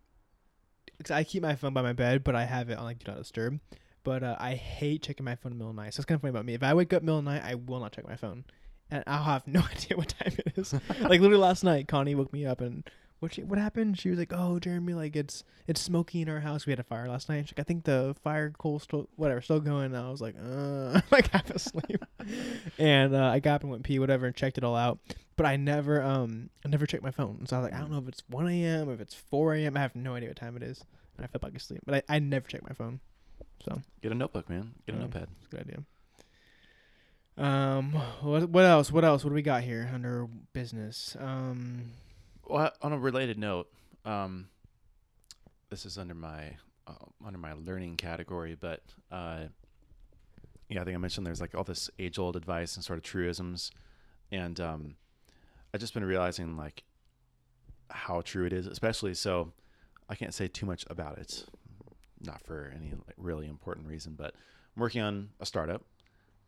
Cause I keep my phone by my bed, but I have it on like do not disturb. But uh, I hate checking my phone in the middle of the night. So it's kind of funny about me. If I wake up middle of the night, I will not check my phone, and I'll have no idea what time it is. like literally last night, Connie woke me up and what she, what happened? She was like, "Oh, Jeremy, like it's it's smoky in our house. We had a fire last night." She's like, "I think the fire coal still whatever still going." And I was like, "Uh," like half asleep. and uh, I got up and went pee, whatever, and checked it all out. But I never um I never checked my phone. So I was like, I don't know if it's one a.m. if it's four a.m. I have no idea what time it is. And I fell back asleep. But I, I never checked my phone. So Get a notebook, man. Get a notepad. it's a good idea. Um, what what else? What else? What do we got here under business? Um, Well, on a related note, um, this is under my uh, under my learning category, but uh, yeah, I think I mentioned there's like all this age old advice and sort of truisms, and um, I've just been realizing like how true it is, especially so. I can't say too much about it, not for any like, really important reason, but I'm working on a startup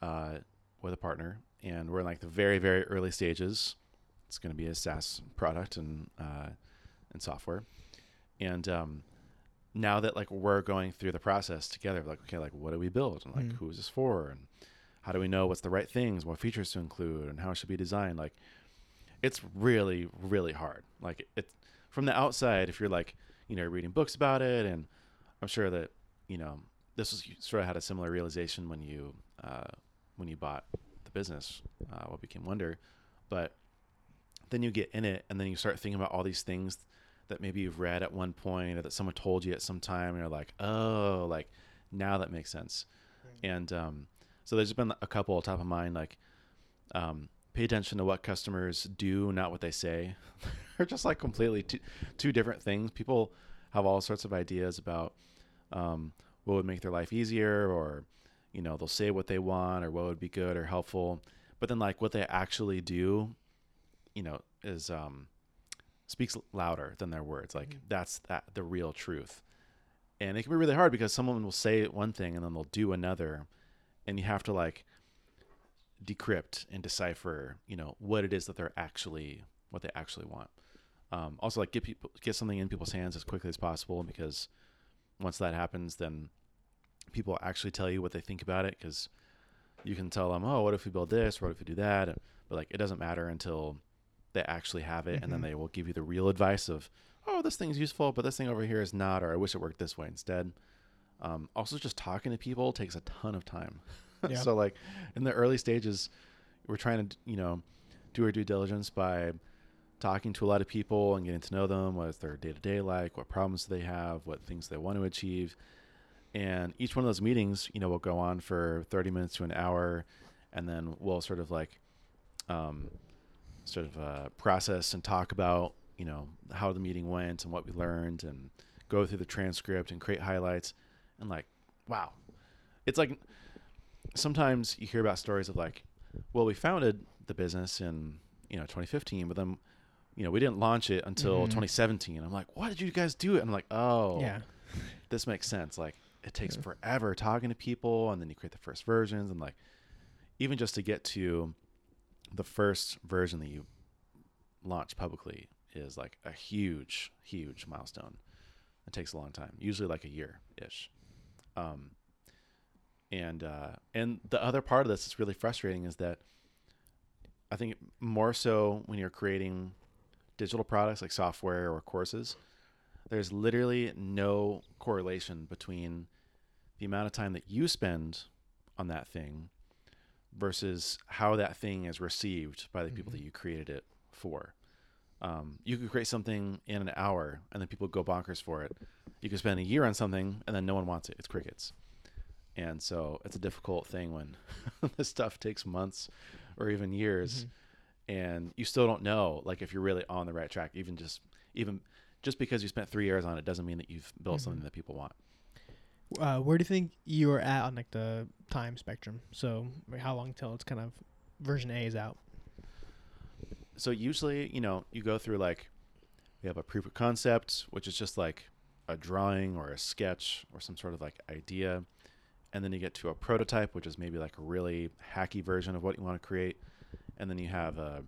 uh, with a partner, and we're in like the very very early stages it's going to be a SaaS product and uh, and software. And um, now that like we're going through the process together, like okay, like what do we build, and like Mm. who is this for, and how do we know what's the right things, what features to include, and how it should be designed? Like, it's really really hard. Like it from the outside, if you're like you know reading books about it, and I'm sure that you know this was you sort of had a similar realization when you uh, when you bought the business, uh, what became Wonder, but then you get in it, and then you start thinking about all these things that maybe you've read at one point or that someone told you at some time and you're like oh like now that makes sense. And um, so there's been a couple top of mind like um, pay attention to what customers do not what they say. They're just like completely two, two different things. People have all sorts of ideas about um, what would make their life easier or you know they'll say what they want or what would be good or helpful. But then like what they actually do you know is um speaks louder than their words. Like Mhm. that's that the real truth. And it can be really hard because someone will say one thing and then they'll do another. And you have to like decrypt and decipher you know what it is that they're actually what they actually want. Um, also like get people get something in people's hands as quickly as possible because once that happens then people actually tell you what they think about it because you can tell them oh what if we build this? What if we do that? But like it doesn't matter until they actually have it and then Mhm. they will give you the real advice of oh this thing's useful but this thing over here is not or i wish it worked this way instead. Um, also just talking to people takes a ton of time. Yeah. so like in the early stages we're trying to you know do our due diligence by talking to a lot of people and getting to know them what's their day-to-day like what problems do they have what things they want to achieve and each one of those meetings you know will go on for 30 minutes to an hour. And then we'll sort of like um, sort of uh, process and talk about you know how the meeting went and what we learned and go through the transcript and create highlights. And like wow. It's like sometimes you hear about stories of like well we founded the business in you know 2015 but then you know we didn't launch it until Mhm. 2017 i'm like why did you guys do it? I'm like oh Yeah. this makes sense. Like it takes Yeah. forever talking to people and then you create the first versions and like even just to get to the first version that you launch publicly is like a huge huge milestone it takes a long time usually like a year ish um, and uh, and the other part of this that's really frustrating is that i think more so when you're creating digital products like software or courses there's literally no correlation between the amount of time that you spend on that thing versus how that thing is received by the people Mhm. that you created it for. Um, you could create something in an hour and then people go bonkers for it. You could spend a year on something and then no one wants it. It's crickets. And so it's a difficult thing when this stuff takes months or even years Mhm. and you still don't know like if you're really on the right track even just even just because you spent three years on it doesn't mean that you've built Mhm. something that people want Uh, where do you think you're at on like the time spectrum? So like, how long till it's kind of version A is out? so usually you know you go through like we have a proof of concept which is just like a drawing or a sketch or some sort of like idea and then you get to a prototype which is maybe like a really hacky version of what you want to create and then you have a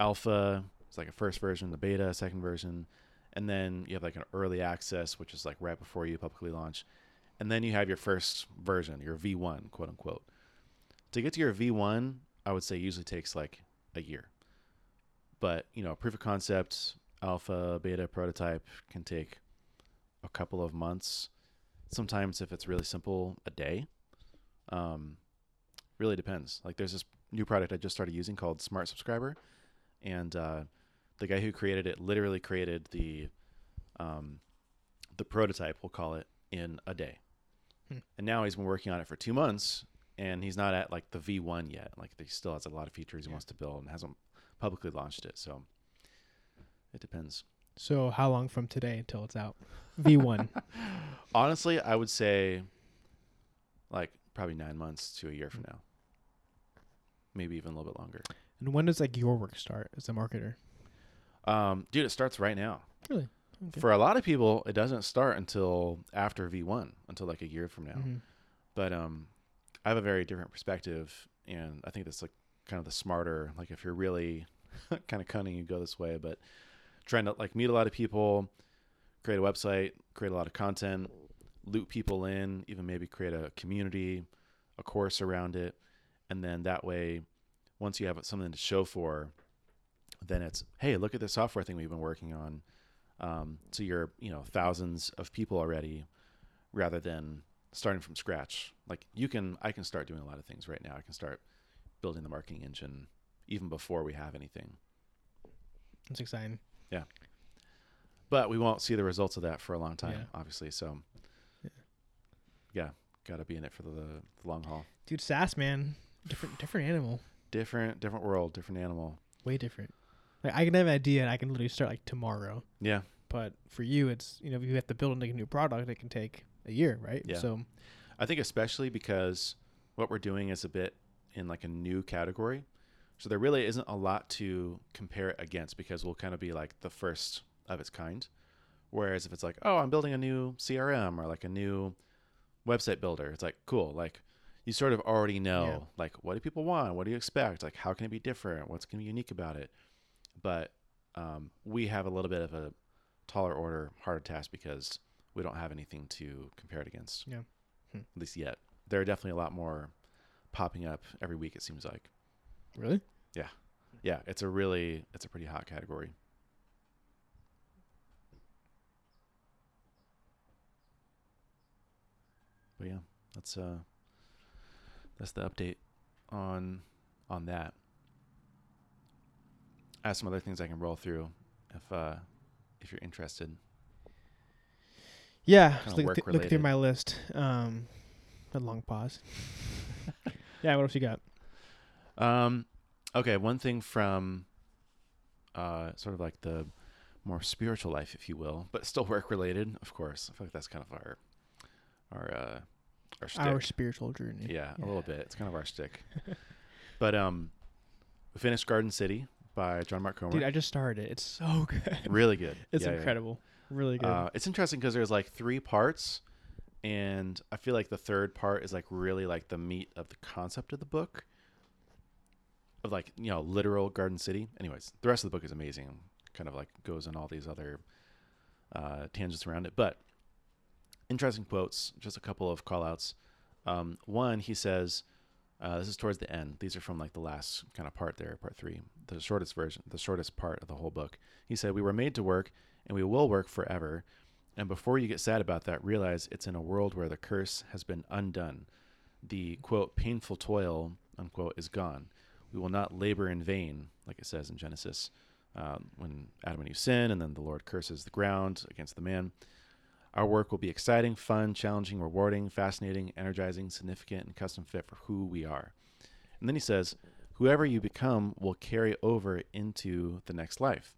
alpha it's like a first version the beta second version and then you have like an early access which is like right before you publicly launch and then you have your first version your v1 quote unquote. To get to your v1 i would say usually takes like a year. But you know proof of concept alpha beta prototype can take a couple of months. Sometimes if it's really simple a day. Um, really depends. Like there's this new product i just started using called smart subscriber. And uh, the guy who created it literally created the um, the prototype we'll call it in a day Hmm. and now he's been working on it for two months and he's not at like the v1 yet like he still has a lot of features he Yeah. wants to build and hasn't publicly launched it. So it depends. So how long from today until it's out? V1. Honestly, I would say like probably nine months to a year from now. Maybe even a little bit longer. and when does like your work start as a marketer? Um, dude, it starts right now. Really? Okay. For a lot of people, it doesn't start until after V1, until like a year from now. Mhm. But um, I have a very different perspective, and I think that's like kind of the smarter. Like if you're really kind of cunning, you go this way. But trying to like meet a lot of people, create a website, create a lot of content, loop people in, even maybe create a community, a course around it, and then that way, once you have something to show for, then it's hey, look at the software thing we've been working on. Um, to your you know thousands of people already, rather than starting from scratch. Like you can, I can start doing a lot of things right now. I can start building the marketing engine even before we have anything. That's exciting. Yeah. But we won't see the results of that for a long time, Yeah. obviously. So, Yeah. yeah, got to be in it for the, the long haul. Dude, SaaS man, different different animal, Different, different world, different animal. way different. Like I can have an idea and I can literally start like tomorrow. Yeah, But for you, it's you know if you have to build like a new product, it can take a year, right? Yeah. So I think especially because what we're doing is a bit in like a new category. So there really isn't a lot to compare it against because we'll kind of be like the first of its kind. Whereas if it's like, oh, I'm building a new CRM or like a new website builder, it's like cool. Like you sort of already know Yeah. like what do people want? What do you expect? Like how can it be different? What's going to be unique about it? But um, we have a little bit of a taller order, harder task because we don't have anything to compare it against. Yeah. Hmm. At least yet. There are definitely a lot more popping up every week. It seems like. really, Yeah, Yeah. it's a really it's a pretty hot category. But yeah, that's uh that's the update on on that. I have some other things I can roll through if uh if you're interested. yeah. Just look, th- look through my list. Um, a long pause. yeah. What else you got? Um, okay, one thing from uh, sort of like the more spiritual life, if you will, but still work related, of course. I feel like that's kind of our our uh, our. Our spiritual journey. yeah, a little bit. It's kind of our stick. but um, we finished Garden City by John Mark Comer. Dude, I just started it. It's so good. really good. It's Yeah, yeah, yeah. incredible. Really good. Uh, it's interesting because there's like three parts, and I feel like the third part is like really like the meat of the concept of the book, of like you know literal Garden City. Anyways, the rest of the book is amazing. Kind of like goes on all these other uh, tangents around it, but interesting quotes. Just a couple of call outs. Um, one, he says, uh, this is towards the end. These are from like the last kind of part there, part three, the shortest version, the shortest part of the whole book. He said, We were made to work and we will work forever. And before you get sad about that, realize it's in a world where the curse has been undone. The quote, painful toil, unquote, is gone. We will not labor in vain, like it says in Genesis, um, when Adam and Eve sin, and then the Lord curses the ground against the man. Our work will be exciting, fun, challenging, rewarding, fascinating, energizing, significant, and custom fit for who we are. And then he says, Whoever you become will carry over into the next life.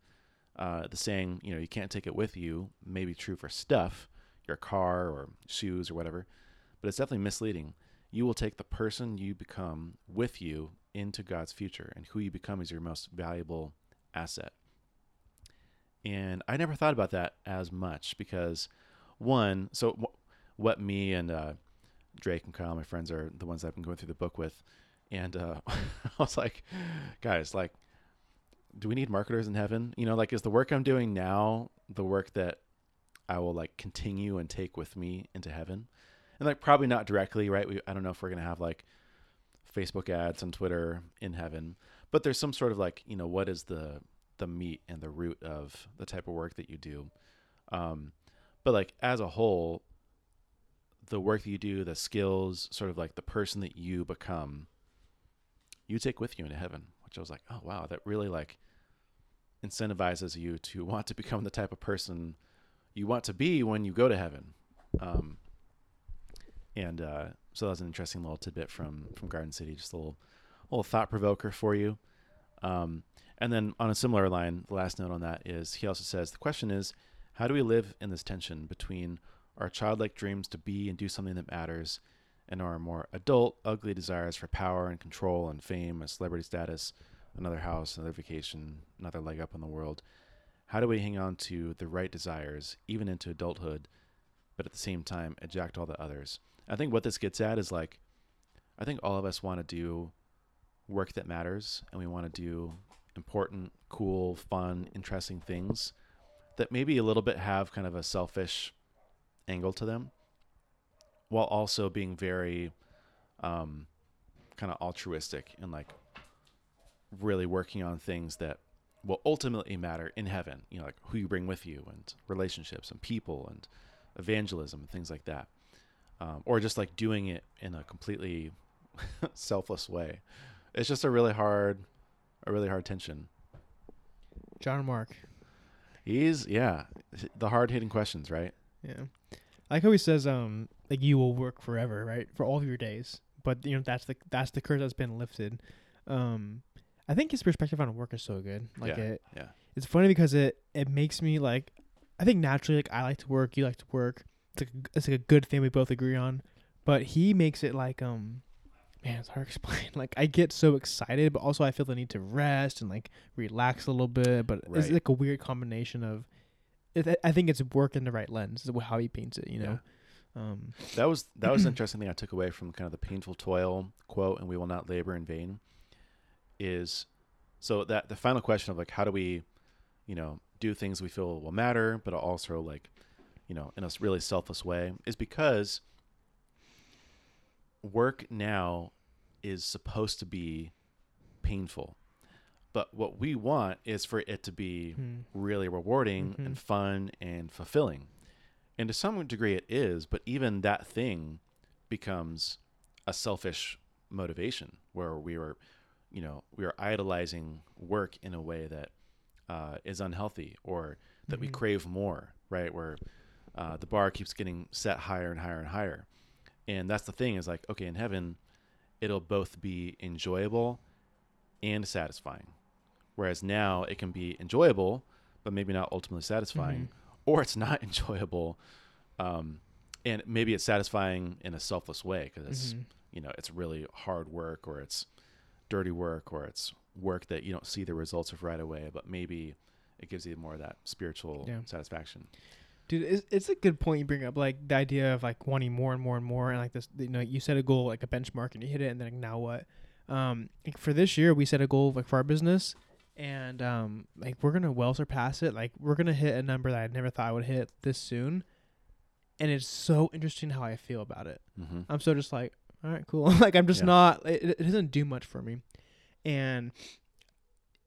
Uh, the saying, you know, you can't take it with you, may be true for stuff, your car or shoes or whatever, but it's definitely misleading. You will take the person you become with you into God's future, and who you become is your most valuable asset. And I never thought about that as much because, one, so wh- what me and uh, Drake and Kyle, my friends, are the ones I've been going through the book with. And uh, I was like, guys, like, do we need marketers in heaven? You know, like, is the work I'm doing now the work that I will like continue and take with me into heaven? And like, probably not directly, right? We, I don't know if we're gonna have like Facebook ads on Twitter in heaven, but there's some sort of like, you know, what is the the meat and the root of the type of work that you do? Um, but like as a whole, the work that you do, the skills, sort of like the person that you become, you take with you into heaven. Which I was like, oh wow, that really like incentivizes you to want to become the type of person you want to be when you go to heaven. Um, and uh, so that was an interesting little tidbit from from Garden City, just a little little thought provoker for you. Um, and then on a similar line, the last note on that is he also says the question is, how do we live in this tension between our childlike dreams to be and do something that matters, and our more adult, ugly desires for power and control and fame and celebrity status, another house, another vacation, another leg up in the world? How do we hang on to the right desires, even into adulthood, but at the same time eject all the others? I think what this gets at is like, I think all of us want to do work that matters, and we want to do important, cool, fun, interesting things that maybe a little bit have kind of a selfish angle to them while also being very um, kind of altruistic and like really working on things that will ultimately matter in heaven you know like who you bring with you and relationships and people and evangelism and things like that. Um, or just like doing it in a completely selfless way. It's just a really hard a really hard tension. John Mark. He's yeah the hard hitting questions right Yeah. I like how he says, um, like you will work forever, right, for all of your days. But you know that's the that's the curse that's been lifted. Um, I think his perspective on work is so good. Like Yeah. it, yeah it's funny because it it makes me like, I think naturally like I like to work, you like to work. It's like a, it's like a good thing we both agree on. But he makes it like um, man, it's hard to explain. Like I get so excited, but also I feel the need to rest and like relax a little bit. But it's like a weird combination of. It, I think it's work in the right lens. Is how he paints it. You know. Um, That was that was an interesting thing I took away from kind of the painful toil quote, and we will not labor in vain. Is so that the final question of like how do we, you know, do things we feel will matter, but also like, you know, in a really selfless way, is because work now is supposed to be painful, but what we want is for it to be hmm. really rewarding Mhm. and fun and fulfilling. And to some degree it is, but even that thing becomes a selfish motivation where we are, you know, we are idolizing work in a way that uh, is unhealthy or that we Mhm. crave more, right? Where uh, the bar keeps getting set higher and higher and higher. And that's the thing is like, okay, in heaven, it'll both be enjoyable and satisfying. Whereas now it can be enjoyable, but maybe not ultimately satisfying, Mhm. or it's not enjoyable, um, and maybe it's satisfying in a selfless way because it's Mhm. you know it's really hard work or it's dirty work or it's work that you don't see the results of right away, but maybe it gives you more of that spiritual Yeah. satisfaction. Dude, it's, it's a good point you bring up, like the idea of like wanting more and more and more, and like this, you know, you set a goal like a benchmark and you hit it, and then like, now what? Um, like for this year, we set a goal like for our business, and um, like we're gonna well surpass it. Like we're gonna hit a number that I never thought I would hit this soon, and it's so interesting how I feel about it. Mm-hmm. I'm so just like, all right, cool. like I'm just Yeah. not. It, it doesn't do much for me, and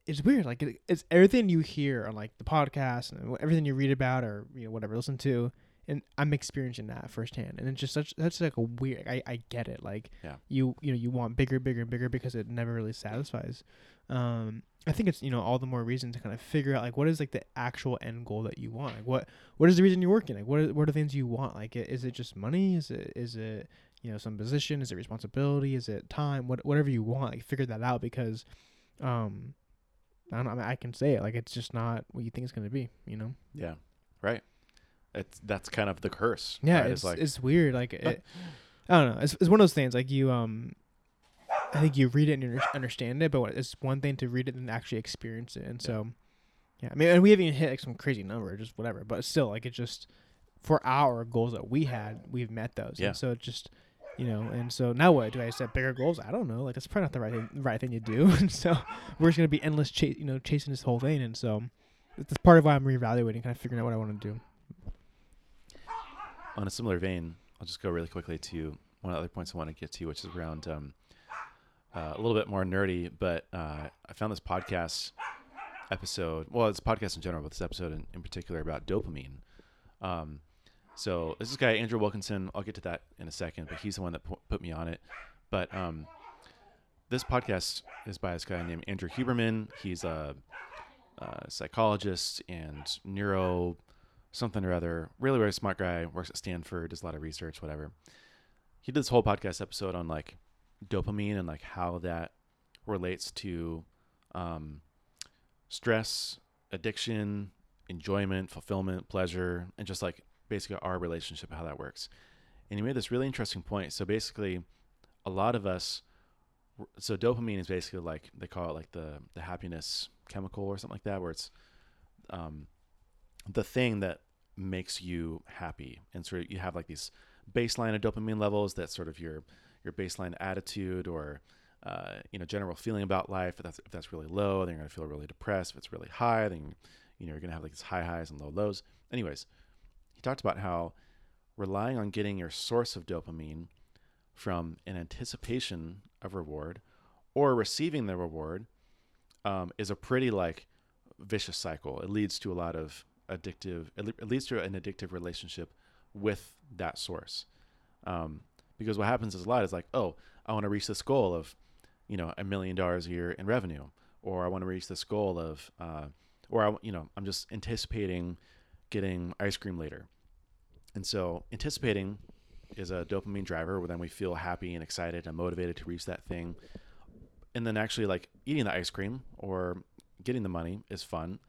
it's weird. Like it, it's everything you hear on like the podcast and everything you read about or you know whatever listen to, and I'm experiencing that firsthand. And it's just such that's like a weird. I I get it. Like Yeah. you you know you want bigger, bigger, and bigger because it never really satisfies. Um, I think it's you know all the more reason to kind of figure out like what is like the actual end goal that you want. Like what what is the reason you're working? Like what are, what are the things you want? Like is it just money? Is it is it you know some position? Is it responsibility? Is it time? What whatever you want, like figure that out because, um, I don't know. I, mean, I can say it like it's just not what you think it's gonna be. You know? Yeah, right. It's that's kind of the curse. Yeah, right? it's like it's weird. Like it, I don't know. It's it's one of those things. Like you um, I think you read it and you understand it, but what- it's one thing to read it and actually experience it. And Yeah. so, yeah, I mean, and we haven't even hit like some crazy number, just whatever. But still, like it just for our goals that we had, we've met those. Yeah. And so it just. You know, and so now what? Do I set bigger goals? I don't know. Like that's probably not the right thing, right thing to do. and so we're just gonna be endless, chase, you know, chasing this whole thing. And so that's part of why I'm reevaluating, kind of figuring out what I want to do. on a similar vein, I'll just go really quickly to one of the other points I want to get to, which is around um, uh, a little bit more nerdy. But uh, I found this podcast episode. Well, it's podcast in general, but this episode in, in particular about dopamine. Um, so this is guy Andrew Wilkinson. I'll get to that in a second, but he's the one that pu- put me on it. But um, this podcast is by this guy named Andrew Huberman. He's a, a psychologist and neuro something or other. Really, really smart guy. Works at Stanford. Does a lot of research. Whatever. He did this whole podcast episode on like dopamine and like how that relates to um, stress, addiction, enjoyment, fulfillment, pleasure, and just like basically our relationship, how that works. And he made this really interesting point. So basically, a lot of us. So dopamine is basically like they call it like the the happiness chemical or something like that, where it's um, the thing that makes you happy and sort of you have like these baseline of dopamine levels that sort of your your baseline attitude or uh, you know general feeling about life if that's if that's really low then you're going to feel really depressed if it's really high then you know you're gonna have like these high highs and low lows. Anyways, talked about how relying on getting your source of dopamine from an anticipation of reward or receiving the reward um, is a pretty like vicious cycle. It leads to a lot of addictive. It, leads to an addictive relationship with that source. Um, because what happens is a lot is like, oh, I want to reach this goal of, you know, a million dollars a year in revenue, or I want to reach this goal of, uh, or I, you know, I'm just anticipating getting ice cream later. And so anticipating is a dopamine driver where then we feel happy and excited and motivated to reach that thing. And then actually like eating the ice cream or getting the money is fun,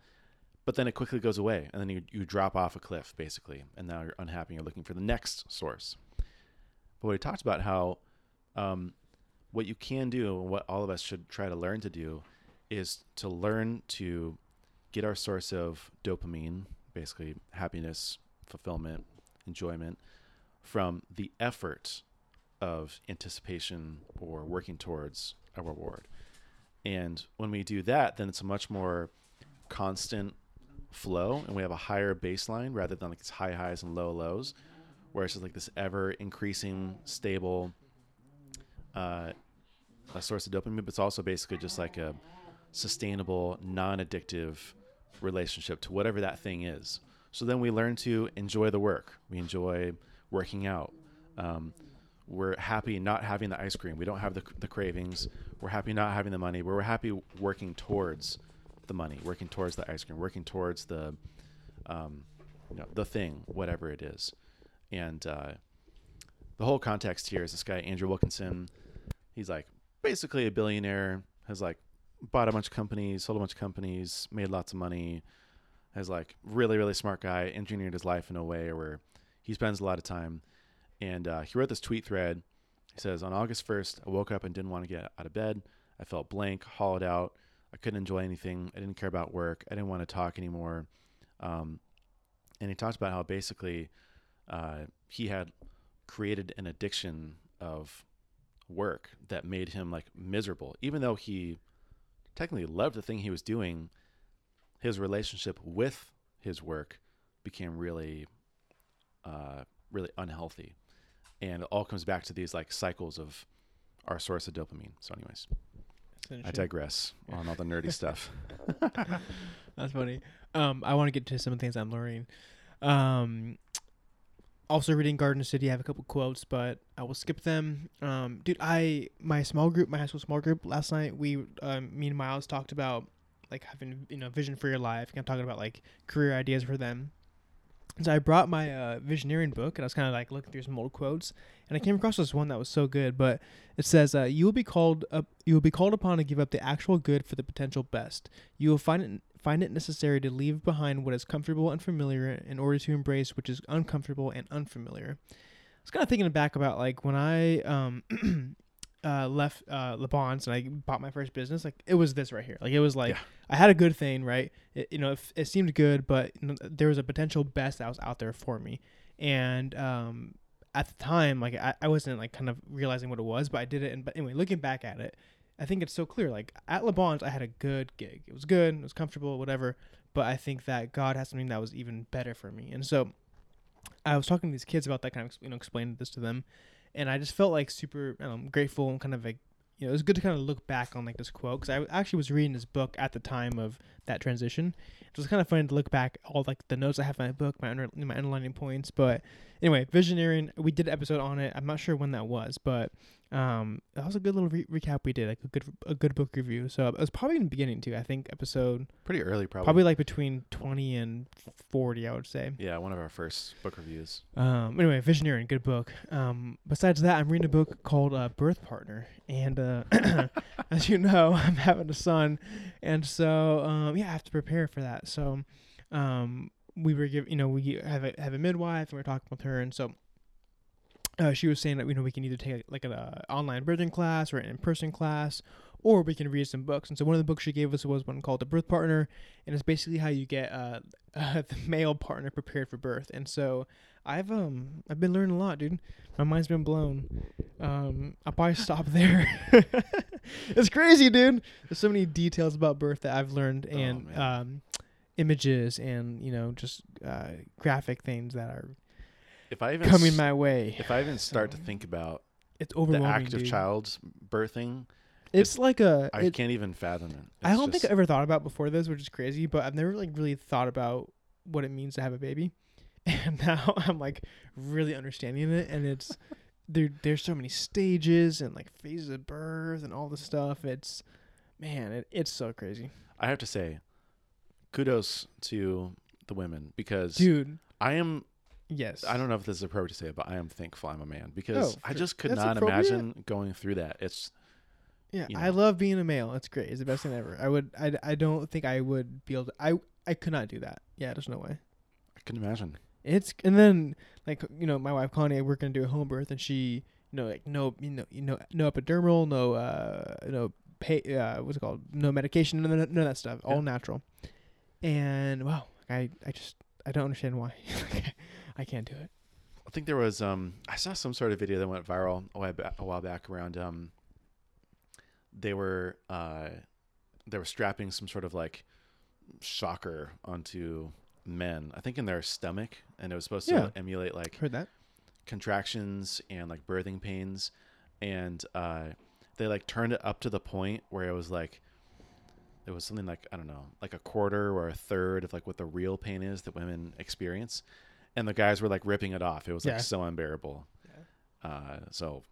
but then it quickly goes away and then you, you drop off a cliff basically. And now you're unhappy. You're looking for the next source. But he talked about how um, what you can do and what all of us should try to learn to do is to learn to get our source of dopamine, basically happiness, fulfillment, enjoyment from the effort of anticipation or working towards a reward. And when we do that, then it's a much more constant flow and we have a higher baseline rather than like high highs and low lows, where it's just like this ever increasing, stable uh, a source of dopamine, but it's also basically just like a sustainable, non addictive relationship to whatever that thing is. So then we learn to enjoy the work. We enjoy working out. Um, we're happy not having the ice cream. We don't have the, the cravings. We're happy not having the money. We're happy working towards the money, working towards the ice cream, working towards the, um, you know, the thing, whatever it is. And uh, the whole context here is this guy Andrew Wilkinson. He's like basically a billionaire. Has like bought a bunch of companies, sold a bunch of companies, made lots of money. Has like really really smart guy, engineered his life in a way where he spends a lot of time. And uh, he wrote this tweet thread. He says, On August 1st, I woke up and didn't want to get out of bed. I felt blank, hollowed out. I couldn't enjoy anything. I didn't care about work. I didn't want to talk anymore. Um, and he talked about how basically uh, he had created an addiction of work that made him like miserable. Even though he technically loved the thing he was doing, his relationship with his work became really, uh, really unhealthy. And it all comes back to these like cycles of our source of dopamine. So, anyways, I digress on all the nerdy stuff. That's funny. Um, I want to get to some of the things I'm learning. Um, also reading Garden City. I have a couple quotes, but I will skip them. Um, dude, I my small group, my high school small group last night. We, um, me and Miles talked about like having you know vision for your life. I'm talking about like career ideas for them. So I brought my uh, visioneering book, and I was kind of like looking through some old quotes, and I came across this one that was so good. But it says, uh, "You will be called up. You will be called upon to give up the actual good for the potential best. You will find it find it necessary to leave behind what is comfortable and familiar in order to embrace which is uncomfortable and unfamiliar." I was kind of thinking back about like when I um, uh, left uh, Le Bon's and I bought my first business. Like it was this right here. Like it was like Yeah. I had a good thing, right? It, you know, it, it seemed good, but you know, there was a potential best that was out there for me. And um, at the time, like I, I wasn't like kind of realizing what it was, but I did it. And but anyway, looking back at it, I think it's so clear. Like at Le Bon's, I had a good gig. It was good. It was comfortable, whatever. But I think that God has something that was even better for me. And so I was talking to these kids about that kind of you know explaining this to them, and I just felt like super um, grateful and kind of like you know it was good to kind of look back on like this quote because I actually was reading this book at the time of that transition. It was kind of funny to look back all like the notes I have in my book, my under, my underlining points. But anyway, visioneering. We did an episode on it. I'm not sure when that was, but um, that was a good little re- recap we did, like a good a good book review. So it was probably in the beginning too. I think episode Pretty early, probably. probably like between 20 and 40, I would say. Yeah, one of our first book reviews. Um, anyway, Visioneering, good book. Um, besides that, I'm reading a book called uh, Birth Partner, and uh, as you know, I'm having a son, and so um, yeah, I have to prepare for that. So, um, we were give, you know, we have a have a midwife, and we are talking with her, and so. Uh, she was saying that you know we can either take like an uh, online birthing class or an in-person class, or we can read some books. And so one of the books she gave us was one called The Birth Partner, and it's basically how you get uh, uh, the male partner prepared for birth. And so I've um I've been learning a lot, dude. My mind's been blown. Um, I'll probably stop there. it's crazy, dude. There's so many details about birth that I've learned, Oh, and man. um, images and you know just uh, graphic things that are If I even coming s- my way. if I even start to think about It's the overwhelming. act of dude. child birthing, It's like a. I it- can't even fathom it. I It's don't think just- I ever thought about before this, which is crazy. But I've never like really thought about what it means to have a baby, and now I'm like really understanding it, and it's there. There's so many stages and like phases of birth and all this stuff. It's man, it, it's so crazy, I have to say, kudos to the women because dude. I am. Yes, I don't know if this is appropriate to say, it, but I am thankful I'm a man because Oh, I just could not imagine going through that. It's Yeah, you I love being a male. It's great. It's the best thing ever. I would. I, I don't think I would be able to. I I could not do that. Yeah, there's no way. I couldn't imagine. It's and then like you know my wife Connie, we're gonna do a home birth, and she you know like no you know you know no epidural, no uh no pay uh what's it called no medication, none none of that stuff, all natural. And wow, I I just I don't understand why I can't do it. I think there was um I saw some sort of video that went viral a while back, a while back around um they were uh they were strapping some sort of like shocker onto men I think in their stomach and it was supposed Yeah. to emulate like Heard that? contractions and like birthing pains and uh they like turned it up to the point where it was like it was something like I don't know, like a quarter or a third of like what the real pain is that women experience, and the guys were like ripping it off. It was like Yeah. so unbearable. Uh, so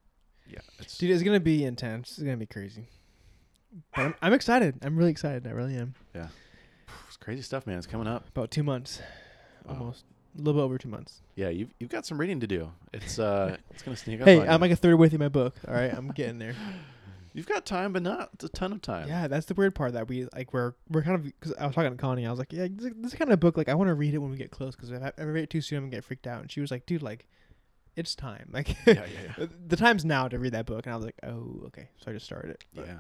yeah, it's Dude, it's gonna be intense. It's gonna be crazy. But I'm, I'm excited. I'm really excited. I really am. Yeah. It's crazy stuff, man. It's coming up. About two months, Oh. almost a little bit over two months. Yeah, you've you've got some reading to do. It's uh, it's gonna sneak up. Hey, on I'm you. like a third way through my book. All right, I'm getting there. you've got time, but not a ton of time. Yeah, that's the weird part that we like. We're we're kind of because I was talking to Connie. I was like, yeah, this, this kind of book. Like, I want to read it when we get close because if I ever read it too soon, I'm gonna get freaked out. And she was like, dude, like, it's time. Like, yeah, yeah, yeah. the time's now to read that book. And I was like, oh, okay. So I just started it. But Yeah.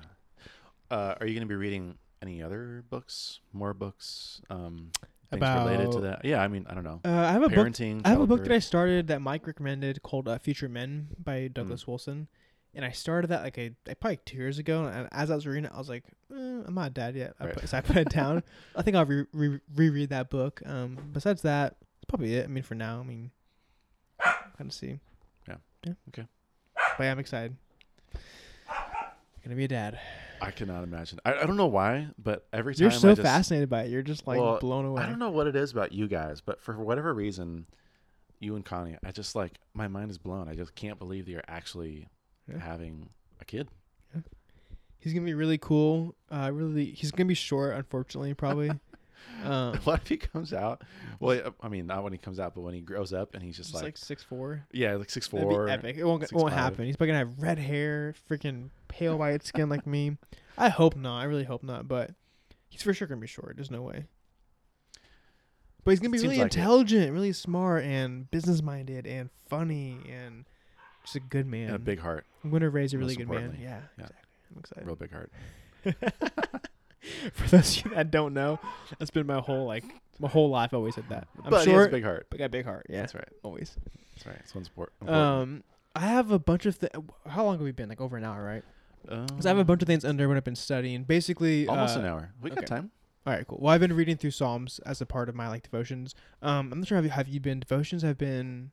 Uh, are you going to be reading any other books? More books? Um, things related to that? Yeah, I mean, I don't know. Uh, I have a book. Parenting. I have a book that I started that Mike recommended called uh, Future Men by Mm. Douglas Wilson. And I started that like a like probably two years ago. And as I was reading it, I was like, eh, I'm not a dad yet. I Right. put, so I put it down. I think I'll re- re- reread that book. Um, besides that, that's probably it. I mean, for now, I mean, kind of see. Yeah. Yeah. Okay. But yeah, I'm excited. Gonna be a dad. I cannot imagine. I, I don't know why, but every time You're so I just, fascinated by it. You're just like Well, blown away. I don't know what it is about you guys, but for whatever reason, you and Connie, I just like my mind is blown. I just can't believe that you're actually Yeah. having a kid. He's gonna be really cool. Uh, really, he's gonna be short, unfortunately, probably. um, what if he comes out? Well, I mean, not when he comes out, but when he grows up and he's just, like, like six four. yeah, like six four. be epic. It won't, it won't happen. He's probably gonna have red hair, freaking pale white skin like me. I hope not. I really hope not. But he's for sure gonna be short. There's no way. But he's gonna be Seems really like it. intelligent, really smart, and business minded, and funny, and just a good man. And a big heart, I'm gonna raise a really good man. Yeah, Yeah. exactly. I'm excited. real big heart. For those of you that don't know, that's been my whole like my whole life. I always said that. I'm but a big heart. but got big heart. Yeah, That's right. always. That's right. It's one sport. Um, I have a bunch of th- How long have we been? Like over an hour, right? Um, Because I have a bunch of things under what I've been studying. Basically, almost uh, an hour. We got okay. time. All right, cool. Well, I've been reading through Psalms as a part of my like devotions. Um, I'm not sure have you have you been devotions have been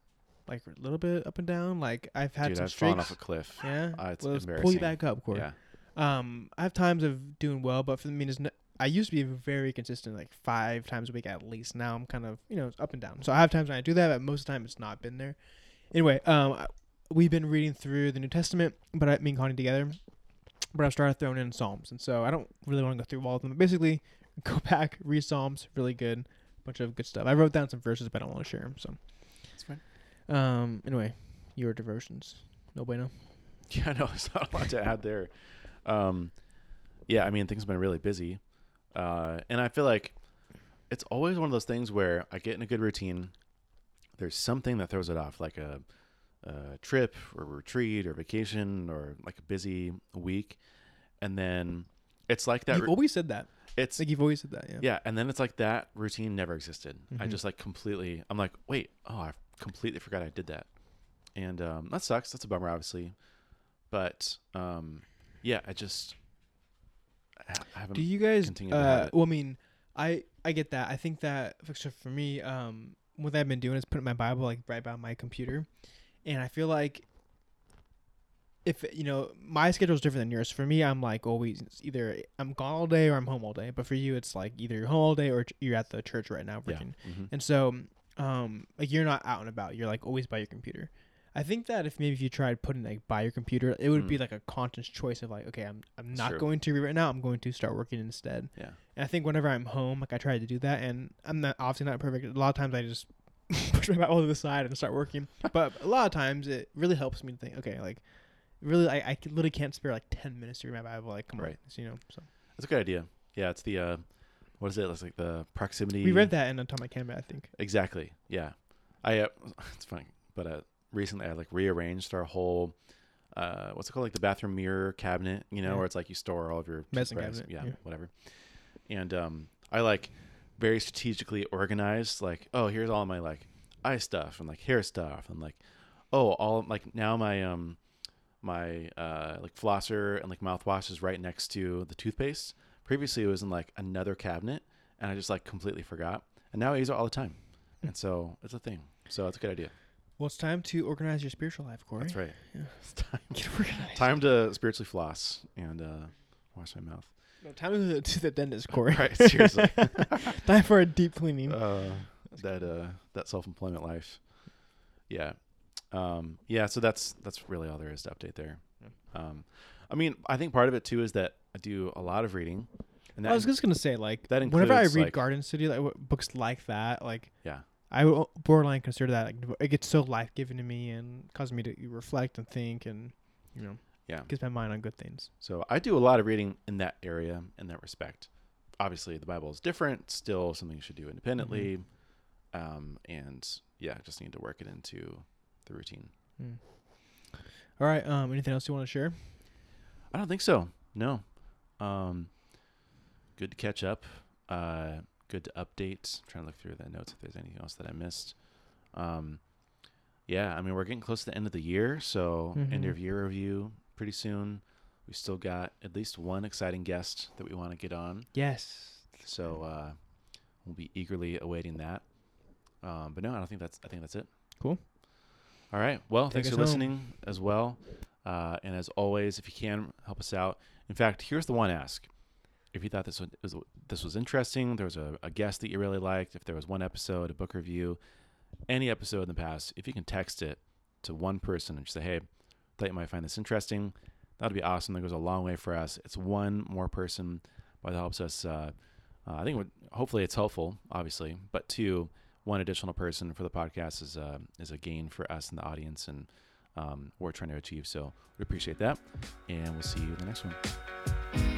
like a little bit up and down. Like I've had Dude, some I've fallen off a cliff. yeah, Uh, it's well, let's pull you back up, Corey. Yeah. Um, I have times of doing well, but for me, it's I used to be very consistent, like five times a week at least. Now I'm kind of you know it's up and down. So I have times when I do that, but most of the time it's not been there. Anyway, um, I- we've been reading through the New Testament, but I, me and Connie together. But I've started throwing in Psalms, and so I don't really want to go through all of them. But basically, go back, read Psalms, really good, bunch of good stuff. I wrote down some verses, but I don't want to share them. So. Um, anyway, your diversions. no bueno. Yeah, no, there's not a lot to add there. Um, yeah, I mean, things have been really busy. Uh, and I feel like it's always one of those things where I get in a good routine. There's something that throws it off, like a, a trip or retreat or vacation or like a busy week. And then it's like that. You've ru- always said that. it's Like you've always said that. Yeah. yeah, and then it's like that routine never existed. I Mhm. just like completely. I'm like, wait, oh, I completely forgot I did that, and um, that sucks. That's a bummer, obviously, but um, yeah, I just I, I haven't. Do you guys? continue to have Uh, it. well, I mean, I I get that. I think that so for me, um, what I've been doing is putting my Bible like right by my computer, and I feel like if you know my schedule is different than yours. For me, I'm like always either I'm gone all day or I'm home all day. But for you, it's like either you're home all day or you're at the church right now Yeah. working. hmm And so, um, like you're not out and about. You're like always by your computer. I think that if maybe if you tried putting like by your computer, it would be Mm. like a conscious choice of like, okay, I'm I'm not true. going to read right now. I'm going to start working instead. Yeah. And I think whenever I'm home, like I try to do that, and I'm not obviously not perfect. A lot of times I just push my Bible to the side and start working. but a lot of times it really helps me to think, okay, like really, I I literally can't spare like ten minutes to read my Bible. Like, come Right. on, so, you know. So That's a good idea. Yeah, it's the uh, what is it? It's like the proximity. we read that in Atomic Habit, I think. Exactly. Yeah. I uh, it's funny, but uh, recently I like rearranged our whole uh, what's it called, like the bathroom mirror cabinet, you know, Yeah. where it's like you store all of your Medicine cabinet, yeah, yeah. whatever. And um, I like very strategically organized, like, oh, here's all my like eye stuff and like hair stuff and like, oh, all like now my um my uh like flosser and like mouthwash is right next to the toothpaste. Previously, it was in like another cabinet, and I just like completely forgot. And now I use it all the time, and so it's a thing. So it's a good idea. Well, it's time to organize your spiritual life, Corey. That's right. Yeah. It's time, Get organized. time to spiritually floss and uh, wash my mouth. No, time to the, to the dentist, Corey. Right, seriously. time for a deep cleaning. uh, that uh, that self employment life. Yeah, um, yeah. So that's that's really all there is to update there. Um, I mean, I think part of it too is that I do a lot of reading, and that I was just gonna say, like, that whenever I includes, read like- Garden City, like w- books like that, like, yeah, I would borderline consider that like it gets so life giving to me and causes me to reflect and think and you know yeah. gets my mind on good things. So I do a lot of reading in that area in that respect. Obviously, the Bible is different. Still, something you should do independently, um, and yeah, just need to work it into the routine. Mm. All right. Um. Anything else you want to share? I don't think so. No. Um, good to catch up. Uh, good to update. trying to look through the notes if there's anything else that I missed. Um, yeah, I mean we're getting close to the end of the year, so end Mhm. of year review pretty soon. We still got at least one exciting guest that we want to get on, Yes. so uh, we'll be eagerly awaiting that. Um, but no, I don't think that's. I think that's it. Cool. All right. Well, Take thanks for home. listening as well. Uh, and as always, if you can help us out. In fact, here's the one ask: If you thought this was, this was interesting, there was a, a guest that you really liked, if there was one episode, a book review, any episode in the past, if you can text it to one person and just say, "Hey, thought you might find this interesting," that'd be awesome. That goes a long way for us. It's one more person, but it helps us. Uh, uh, I think it would, hopefully it's helpful, obviously, but two, one additional person for the podcast is a is a gain for us in the audience and um, we're trying to achieve. So we appreciate that, and we'll see you in the next one.